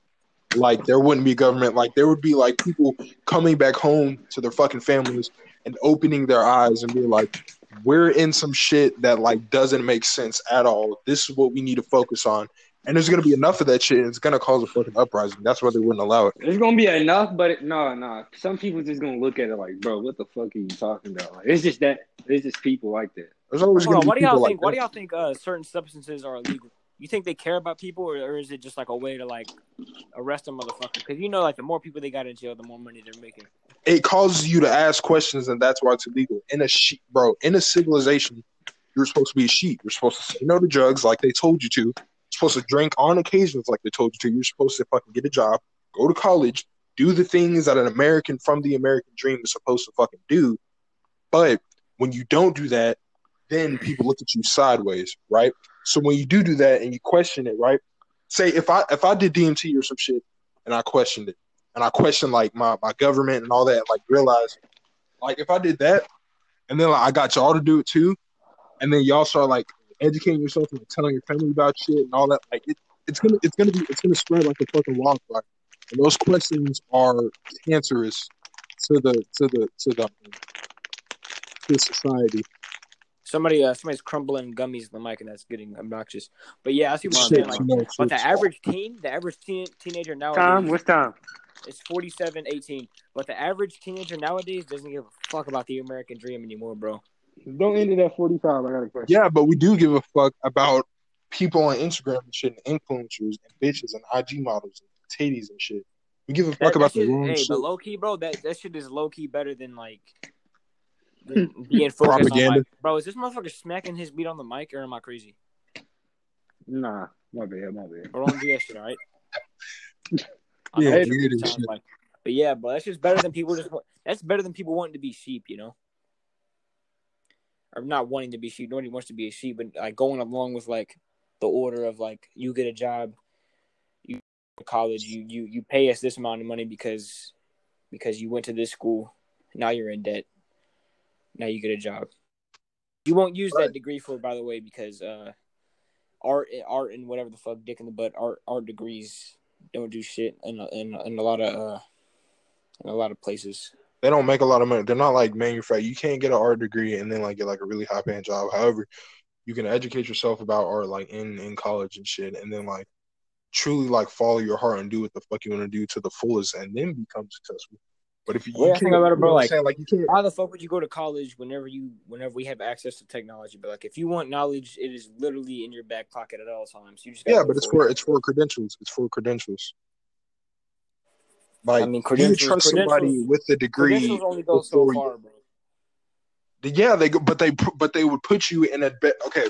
like there wouldn't be government. Like there would be like people coming back home to their fucking families and opening their eyes and being like, "We're in some shit that like doesn't make sense at all. This is what we need to focus on." And there's gonna be enough of that shit, and it's gonna cause a fucking uprising. That's why they wouldn't allow it. it's gonna be enough, but it, no, no. Some people just gonna look at it like, bro, what the fuck are you talking about? Like, it's just that. It's just people like that. There's always Hold gonna on, be what do y'all people think like what do y'all think uh certain substances are illegal you think they care about people or, or is it just like a way to like arrest a motherfucker because you know like the more people they got in jail the more money they're making it causes you to ask questions, and that's why it's illegal. In a sheep, bro, in a civilization, you're supposed to be a sheep. You're supposed to say no to drugs like they told you to. Supposed to drink on occasions like they told you to. You're supposed to fucking get a job, go to college, do the things that an American from the American dream is supposed to fucking do. But when you don't do that, then people look at you sideways, right? So when you do do that and you question it, right? Say if I if I did DMT or some shit and I questioned it and I questioned like my, my government and all that, like realize like if I did that and then like, I got y'all to do it too, and then y'all start like educating yourself and like, telling your family about shit and all that, like it, it's gonna it's gonna be it's gonna spread like a fucking wildfire. And those questions are cancerous to the to the to the to society. somebody uh somebody's crumbling gummies in the mic and that's getting obnoxious but yeah i see what you're Shit, saying like you know, but the average teen the average teen, teenager nowadays Time? What's time? It's 47, 18. But the average teenager nowadays doesn't give a fuck about the American dream anymore, bro. Don't end it at forty five. I got a question. Yeah, but we do give a fuck about people on Instagram and shit, and influencers and bitches and IG models and titties and shit. We give a fuck That, about that shit, the wrong hey, shit. but low key, bro, that, that shit is low key better than like than (laughs) being focused on Propaganda. like, bro, is this motherfucker smacking his beat on the mic or am I crazy? Nah, my bad, my bad. Bro, don't do that shit, all right? (laughs) I Yeah, know what it and sounds shit. like. But yeah, bro, that's just better than people just. That's better than people wanting to be sheep, you know. Or not wanting to be sheep. Nobody wants to be a sheep, but like going along with like the order of like you get a job, you go to college, you you you pay us this amount of money because because you went to this school. Now you're in debt. Now you get a job. You won't use Right. that degree for, by the way, because uh, art, art, and whatever the fuck, dick in the butt, art, art degrees don't do shit in a, in, in a lot of uh, in a lot of places. They don't make a lot of money. They're not like manufactured. You can't get an art degree and then like get like a really high paying job. However, you can educate yourself about art like in in college and shit, and then like truly like follow your heart and do what the fuck you want to do to the fullest, and then become successful. But if you, Well, you I think can't- about it, bro, like- like you can't. Why the fuck would you go to college whenever you whenever we have access to technology? But like, if you want knowledge, it is literally in your back pocket at all times. You just Yeah, but it's it. for it's for credentials. It's for credentials. Like I mean, you trust somebody with a degree. only go so far, bro. Yeah, they go, but they but they would put you in a be- okay,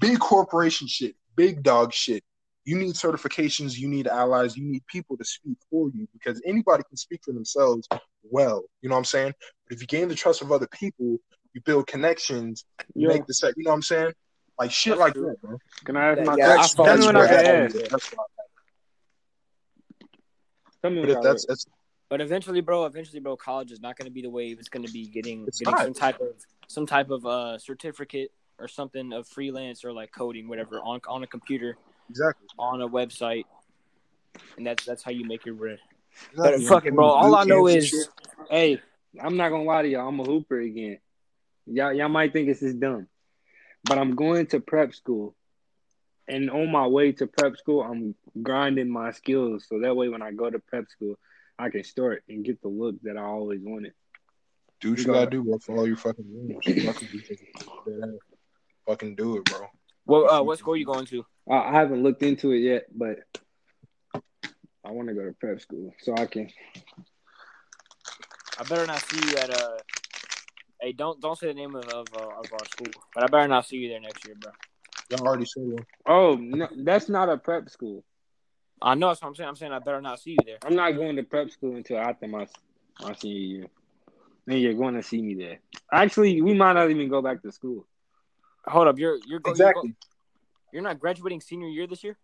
big corporation shit, big dog shit. You need certifications, you need allies, you need people to speak for you because anybody can speak for themselves well. You know what I'm saying? But if you gain the trust of other people, you build connections, you Yo, make the set. You know what I'm saying? Like shit That's like true. that, bro. can I ask Yeah, my yeah, I question? follow Tell me you, when bro. I That's- ask. That's why. Tell me But if that's that's But eventually, bro, eventually, bro, college is not going to be the wave. It's going to be getting getting not. some type of some type of uh certificate or something of freelance or like coding, whatever, on on a computer, exactly. on a website, and that's that's how you make your bread. But exactly. fuck it, bro. All I know Boot camps and is. Hey, I'm not gonna lie to y'all. I'm a hooper again. Y'all, y'all might think this is dumb, but I'm going to prep school. And on my way to prep school, I'm grinding my skills so that way when I go to prep school, I can start and get the look that I always wanted. Do what you gotta do, bro. Follow your fucking dreams. (laughs) fucking, do it. fucking do it, bro. Well, uh, what school are you going to? I, I haven't looked into it yet, but I want to go to prep school so I can. I better not see you at uh. Hey, don't don't say the name of of, uh, of our school, but I better not see you there next year, bro. Y'all already said one. Oh no, that's not a prep school. I know that's what I'm saying. I'm saying I better not see you there. I'm not going to prep school until after my my senior year. Then you're going to see me there. Actually, we might not even go back to school. Hold up, you're you're, go, Exactly. you're, go- you're not graduating senior year this year.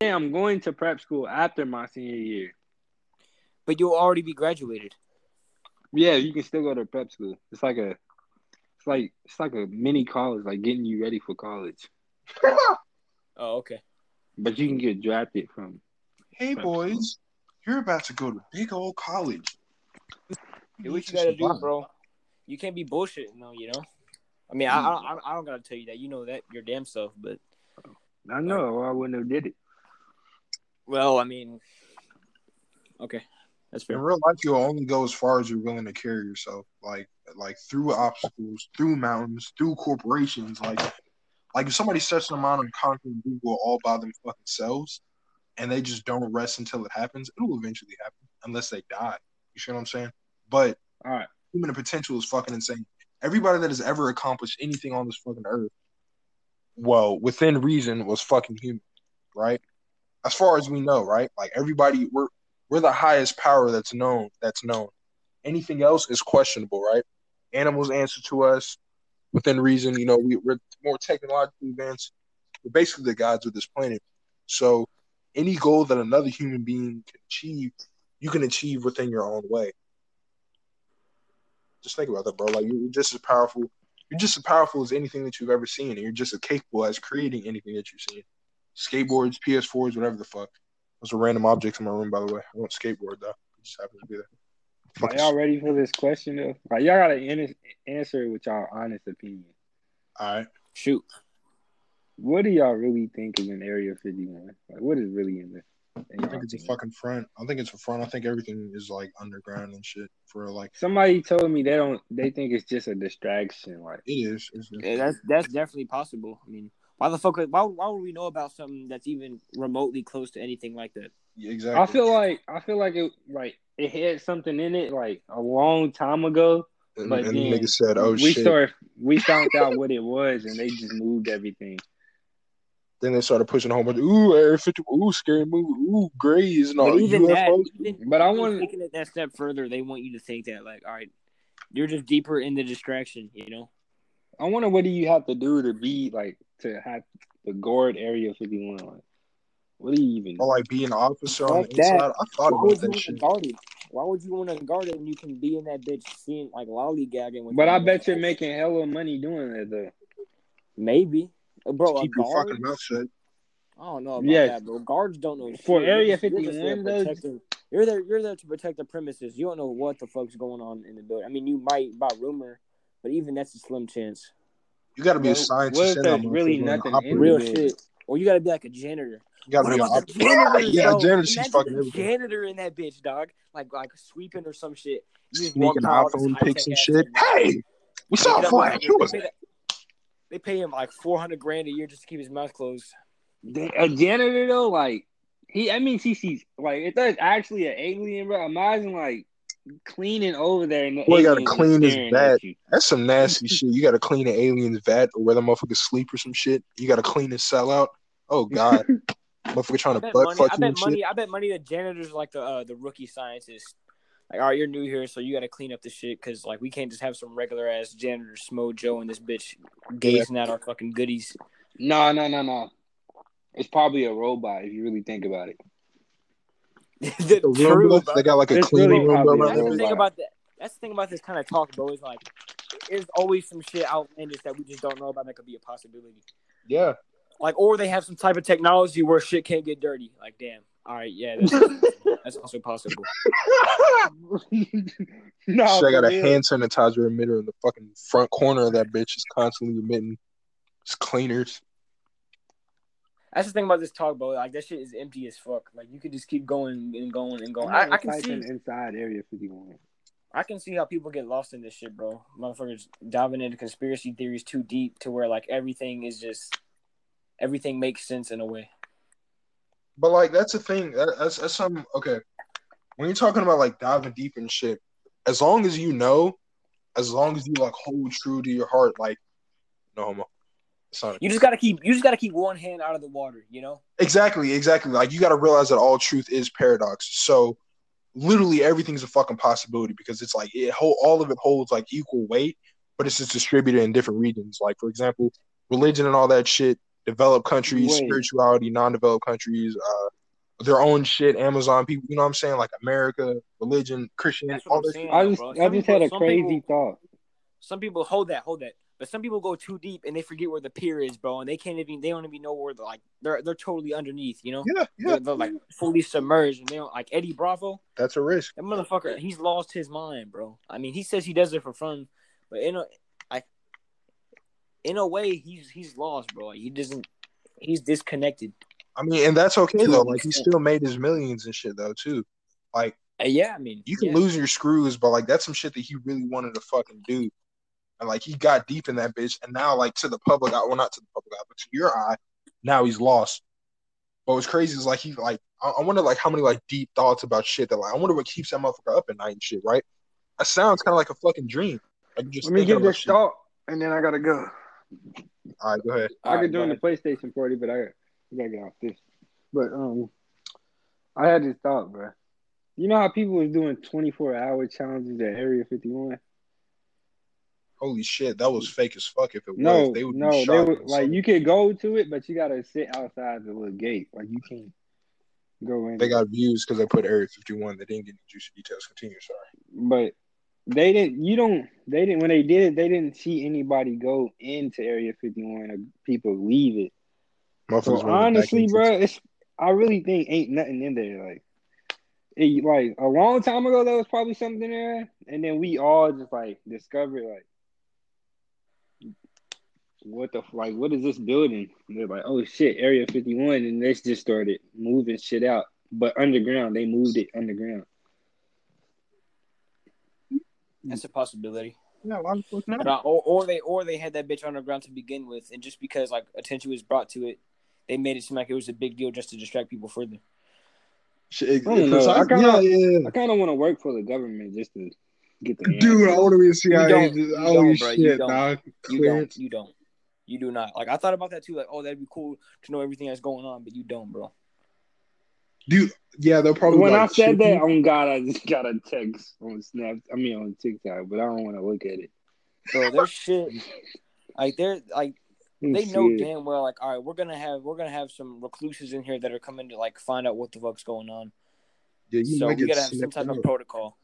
Yeah, I'm going to prep school after my senior year. But you'll already be graduated. Yeah, you can still go to prep school. It's like a, it's like it's like a mini college, like getting you ready for college. (laughs) Oh, okay. But you can get drafted from. hey boys, you're about to go to big old college. Do what you gotta do, bro. You can't be bullshitting, though. You know. I mean, I, I I don't gotta tell you that. You know that your damn self. But I know, or I wouldn't have did it. well, I mean, okay, that's fair. In real life, you'll only go as far as you're willing to carry yourself, like like through obstacles, through mountains, through corporations. Like like if somebody sets them out on conquering Google all by them fucking selves, and they just don't rest until it happens, it will eventually happen unless they die. You see what I'm saying? But All right. human potential is fucking insane. Everybody that has ever accomplished anything on this fucking earth, well, within reason, was fucking human, right? As far as we know, right? Like everybody, we're we're the highest power that's known. That's known. Anything else is questionable, right? Animals answer to us within reason. You know, we, we're more technologically advanced. We're basically the gods of this planet. So, any goal that another human being can achieve, you can achieve within your own way. Just think about that, bro. Like you're just as powerful. You're just as powerful as anything that you've ever seen, and you're just as capable as creating anything that you've seen. Skateboards, PS4s, whatever the fuck. Those are random objects in my room, by the way. I don't skateboard though. It just happens to be there. Are y'all ready for this question though? Like y'all gotta an- answer it with y'all honest opinion. All right. Shoot. What do y'all really think is in Area 51? Like, what is really in there? I y'all think it's a fucking front. I think it's a front. I think everything is like underground and shit for like Somebody told me they don't. They think it's just a distraction. Like, it is. It's Yeah, that's that's definitely possible. I mean, why the fuck? Why why would we know about something that's even remotely close to anything like that? Yeah, exactly. I feel like I feel like it like it had something in it like a long time ago. and, but and the then nigga said, "Oh we shit." started we found out what it was, and they just moved everything. Then they started pushing a whole bunch. Of, ooh, Area 50. Ooh, scary movie. Ooh, grays and all. But even that, even, But I wanna- taking it that step further, they want you to think that like, all right, you're just deeper in the distraction. You know. I wonder what do you have to do to be like to have the guard Area 51? Like, what do you even? Or like be an officer on the Fuck that. inside. I thought Why about would you that want to shit. guard it? Why would you want to guard it when you can be in that bitch seeing like lollygagging with? But I bet you're making hella money doing that though. maybe, Uh, bro. A Keep your guard? fucking mouth shut. I don't know about Yes. that, bro. Guards don't know For. Area You're just- you're just 51 there though- protecting- You're there. You're there to protect the premises. You don't know what the fuck's going on in the building. I mean, you might by rumor, but even that's a slim chance. You got to be a scientist. what if there's really nothing operate. in Real shit. Or you gotta be like a janitor. You got What about the (laughs) operator. janitors, Yeah, though? janitor, she's fucking everything. janitor in that bitch, dog. Like like sweeping or some shit. You Sneaking walk by all this iPhone pics and shit. Hey, we saw Pick a it up flag. Who was they it? pay They pay him like four hundred grand a year just to keep his mouth closed. They- A janitor though, like he, I mean, he sees like if that's actually an alien, bro. Imagine like cleaning over there and the Boy, you gotta clean his staring vat. That's some nasty (laughs) shit. You got to clean an alien's vat or where the motherfucker sleep or some shit. You got to clean his cell out. Oh God, (laughs) motherfucker trying I to bet butt money. fuck I bet and shit. money. I bet money. The janitors are like the uh, the rookie scientists. Like, all right, you're new here, so you got to clean up the shit because like we can't just have some regular ass janitor Smojo and this bitch gazing at our fucking goodies. No, no, no, no. It's probably a robot if you really think about it. (laughs) the The true, bro, bro. they got like a It's cleaning really room probably bro, That's the thing about that. That's the thing about this kind of talk, bro. Is like there's always some shit outlandish that we just don't know about that could be a possibility. Yeah, Like, or they have some type of technology where shit can't get dirty. Like, damn. All right, yeah, that's, (laughs) that's also possible. no, shit, I got for a hand sanitizer emitter in the fucking front corner of that bitch. Is constantly emitting It's cleaners. That's the thing about this talk, bro. Like that shit is empty as fuck. Like you could just keep going and going and going. I, I can see inside Area 51. I can see how people get lost in this shit, bro. Motherfuckers diving into conspiracy theories too deep to where like everything is just everything makes sense in a way. But like that's the thing. That, that's that's some okay. When you're talking about like diving deep and shit, as long as you know, as long as you like hold true to your heart, like no homo. You just gotta keep you just gotta keep one hand out of the water, you know? Exactly, exactly. Like you gotta realize that all truth is paradox. So literally everything's a fucking possibility because it's like it hold all of it holds like equal weight, but it's just distributed in different regions. Like for example, religion and all that shit, developed countries, Wait. spirituality, non-developed countries, uh, their own shit, Amazon people. You know what I'm saying? Like America, religion, Christian. All this. Saying, I just, I just had a crazy people, thought. Some people hold that, hold that. But some people go too deep and they forget where the pier is, bro, and they can't even they don't even know where they're like they're they're totally underneath, you know? Yeah, yeah. They're, they're like fully submerged and they don't like Eddie Bravo. That's a risk. That motherfucker, he's lost his mind, bro. I mean, he says he does it for fun, but in a like in a way, he's he's lost, bro. He doesn't he's disconnected. I mean, and that's okay though. Like he still made his millions and shit though too. Like uh, yeah, I mean, you can yeah. lose your screws, but like that's some shit that he really wanted to fucking do and like he got deep in that bitch, and now like to the public eye, well not to the public eye, but to your eye, now he's lost. But what's crazy is like he like I, I wonder like how many like deep thoughts about shit that like I wonder what keeps that motherfucker up at night and shit, right? That sounds kind of like a fucking dream. Like just Let me get this thought, and then I gotta go. All right, go ahead. I could join the PlayStation party, but I, I gotta get off this. But um, I had this thought, bro. You know how people was doing twenty four hour challenges at Area fifty one? holy shit, that was fake as fuck. If it no, was, they would no, they would like you could go to it, but you gotta sit outside the little gate. Like you can't go in. They got views because they put Area Fifty One. They didn't get any juicy details. Continue, sorry. But they didn't. You don't. They didn't. When they did it, they didn't see anybody go into Area Fifty One or people leave it. So honestly, bro, it's. I really think ain't nothing in there. Like, it, like a long time ago, there was probably something there, and then we all just like discovered like what the like what is this building? And they're like, oh shit, Area 51, and they just started moving shit out. But underground, they moved it underground. That's a possibility. Yeah, a but, uh, or, or they or they had that bitch underground to begin with, and just because like attention was brought to it, they made it seem like it was a big deal just to distract people further. Shit, I don't know. I kind of, yeah, yeah. I kind of want to work for the government just to get the. Dude, I want to be a CIA. You don't, you don't, shit, you don't. You don't. You don't. You do not. Like I thought about that too. Like, oh, that'd be cool to know everything that's going on, but you don't, bro. Dude, yeah, they'll probably. When like, I said that, you. oh God, I just got a text on Snap. I mean, on TikTok, but I don't want to look at it. So their shit, like they're like they know damn well, like, all right, we're gonna have we're gonna have some recluses in here that are coming to like find out what the fuck's going on. Yeah, so we gotta have some type of protocol.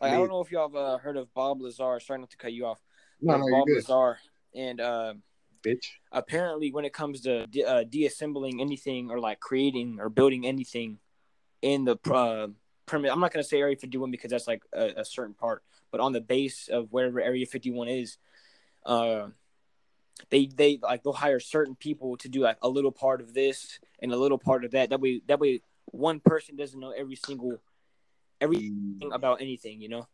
Like, I don't know if y'all have uh, heard of Bob Lazar. Starting to cut you off. No, no, Bob Lazar, and uh, bitch. Apparently, when it comes to de- uh, deassembling anything or like creating or building anything in the uh, permit, I'm not gonna say Area 51 because that's like a, a, certain part, but on the base of wherever Area 51 is, uh, they they like they'll hire certain people to do like a little part of this and a little part of that. That way, that way, one person doesn't know every single everything mm. about anything, you know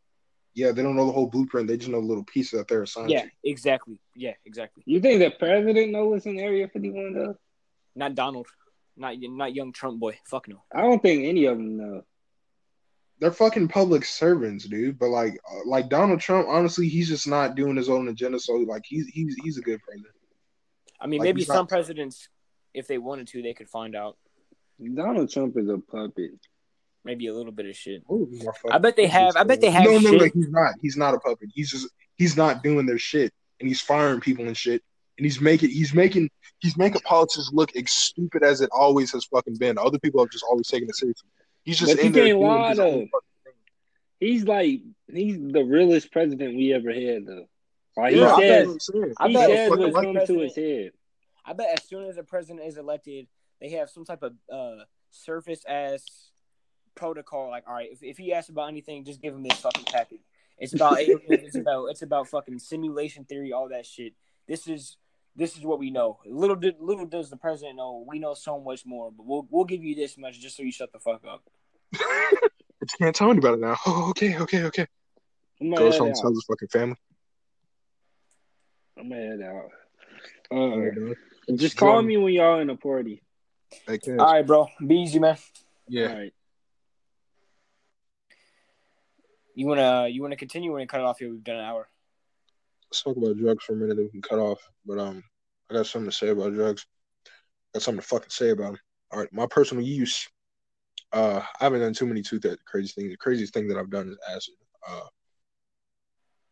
yeah, they don't know the whole blueprint. They just know a little piece that they're assigned. Yeah, to. exactly. Yeah, exactly. You think the president knows in Area 51 though? Not Donald. Not not young Trump boy. Fuck no. I don't think any of them know. They're fucking public servants, dude. But like, uh, like Donald Trump, honestly, he's just not doing his own agenda. So like, he's he's he's a good president. I mean, like, maybe some not... presidents, if they wanted to, they could find out. Donald Trump is a puppet maybe a little bit of shit. Ooh, I bet they have. I bet they have. No, no, no, he's not. He's not a puppet. He's just he's not doing their shit, and he's firing people and shit, and he's making he's making he's making politics look as stupid as it always has fucking been. Other people have just always taken it seriously. He's just but in there. Lie, though. He's like he's the realest president we ever had, though. Like yeah, he says, I bet, he says what's coming to his head. I bet as soon as a president is elected, they have some type of uh, surface ass protocol. Like, all right, if, if he asks about anything, just give him this fucking package. It's about (laughs) it's about it's about fucking simulation theory, all that shit. this is this is what we know. Little did little does the president know. We know so much more, but we'll we'll give you this much just so you shut the fuck up. but (laughs) you can't tell anybody now. Oh, okay, okay, okay. I'm gonna Goes head home, out. tells his fucking family. I'm gonna head out. Uh, just Enjoy. call me when y'all in a party. Hey, All right, bro. Be easy, man. Yeah. All right. You wanna you wanna continue? When cut it off here? We've done an hour. Let's talk about drugs for a minute. We can cut off. But um, I got something to say about drugs. got something to fucking say about them. All right, my personal use. Uh, I haven't done too many too that crazy things. The craziest thing that I've done is acid. Uh,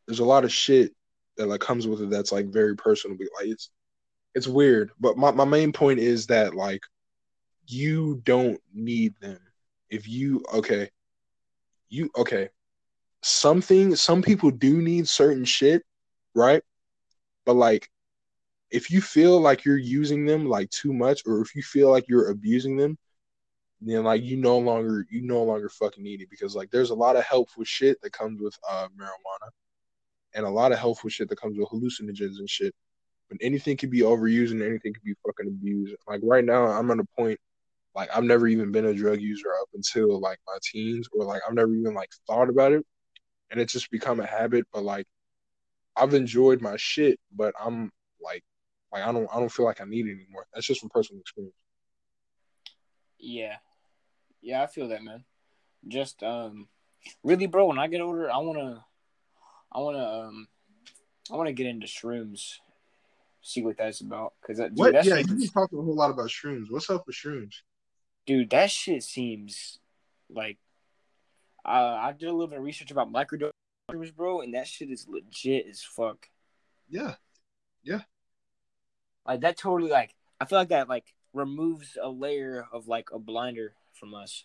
there's a lot of shit that like comes with it that's like very personal. Like it's it's weird. But my my main point is that like you don't need them. If you okay, you okay. Something some people do need certain shit, right? But like if you feel like you're using them like too much or if you feel like you're abusing them, then like you no longer you no longer fucking need it because like there's a lot of helpful shit that comes with uh marijuana and a lot of helpful shit that comes with hallucinogens and shit. But anything can be overused and anything can be fucking abused. Like right now I'm at a point like I've never even been a drug user up until like my teens or like I've never even like thought about it. And it's just become a habit, but like I've enjoyed my shit, but I'm like like I don't I don't feel like I need it anymore. That's just from personal experience. Yeah, yeah, I feel that, man. Just um, really, bro. When I get older, I wanna, I wanna, um, I wanna get into shrooms. See what that's about, cause that, dude, What? that yeah, you've been talking a whole lot about shrooms. What's up with shrooms? dude, that shit seems like. Uh, I did a little bit of research about microdosers, bro, and that shit is legit as fuck. Yeah, yeah. Like that totally like I feel like that like removes a layer of like a blinder from us.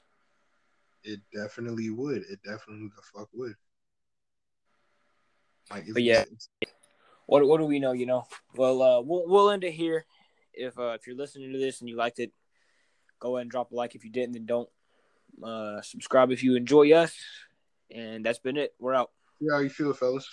it definitely would. It definitely the fuck would. Like, But yeah. What what do we know? You know. Well, uh, we'll we'll end it here. If uh, if you're listening to this and you liked it, go ahead and drop a like. If you didn't, then don't. Uh, subscribe if you enjoy us. And that's been it. We're out. yeah, how you feel, fellas?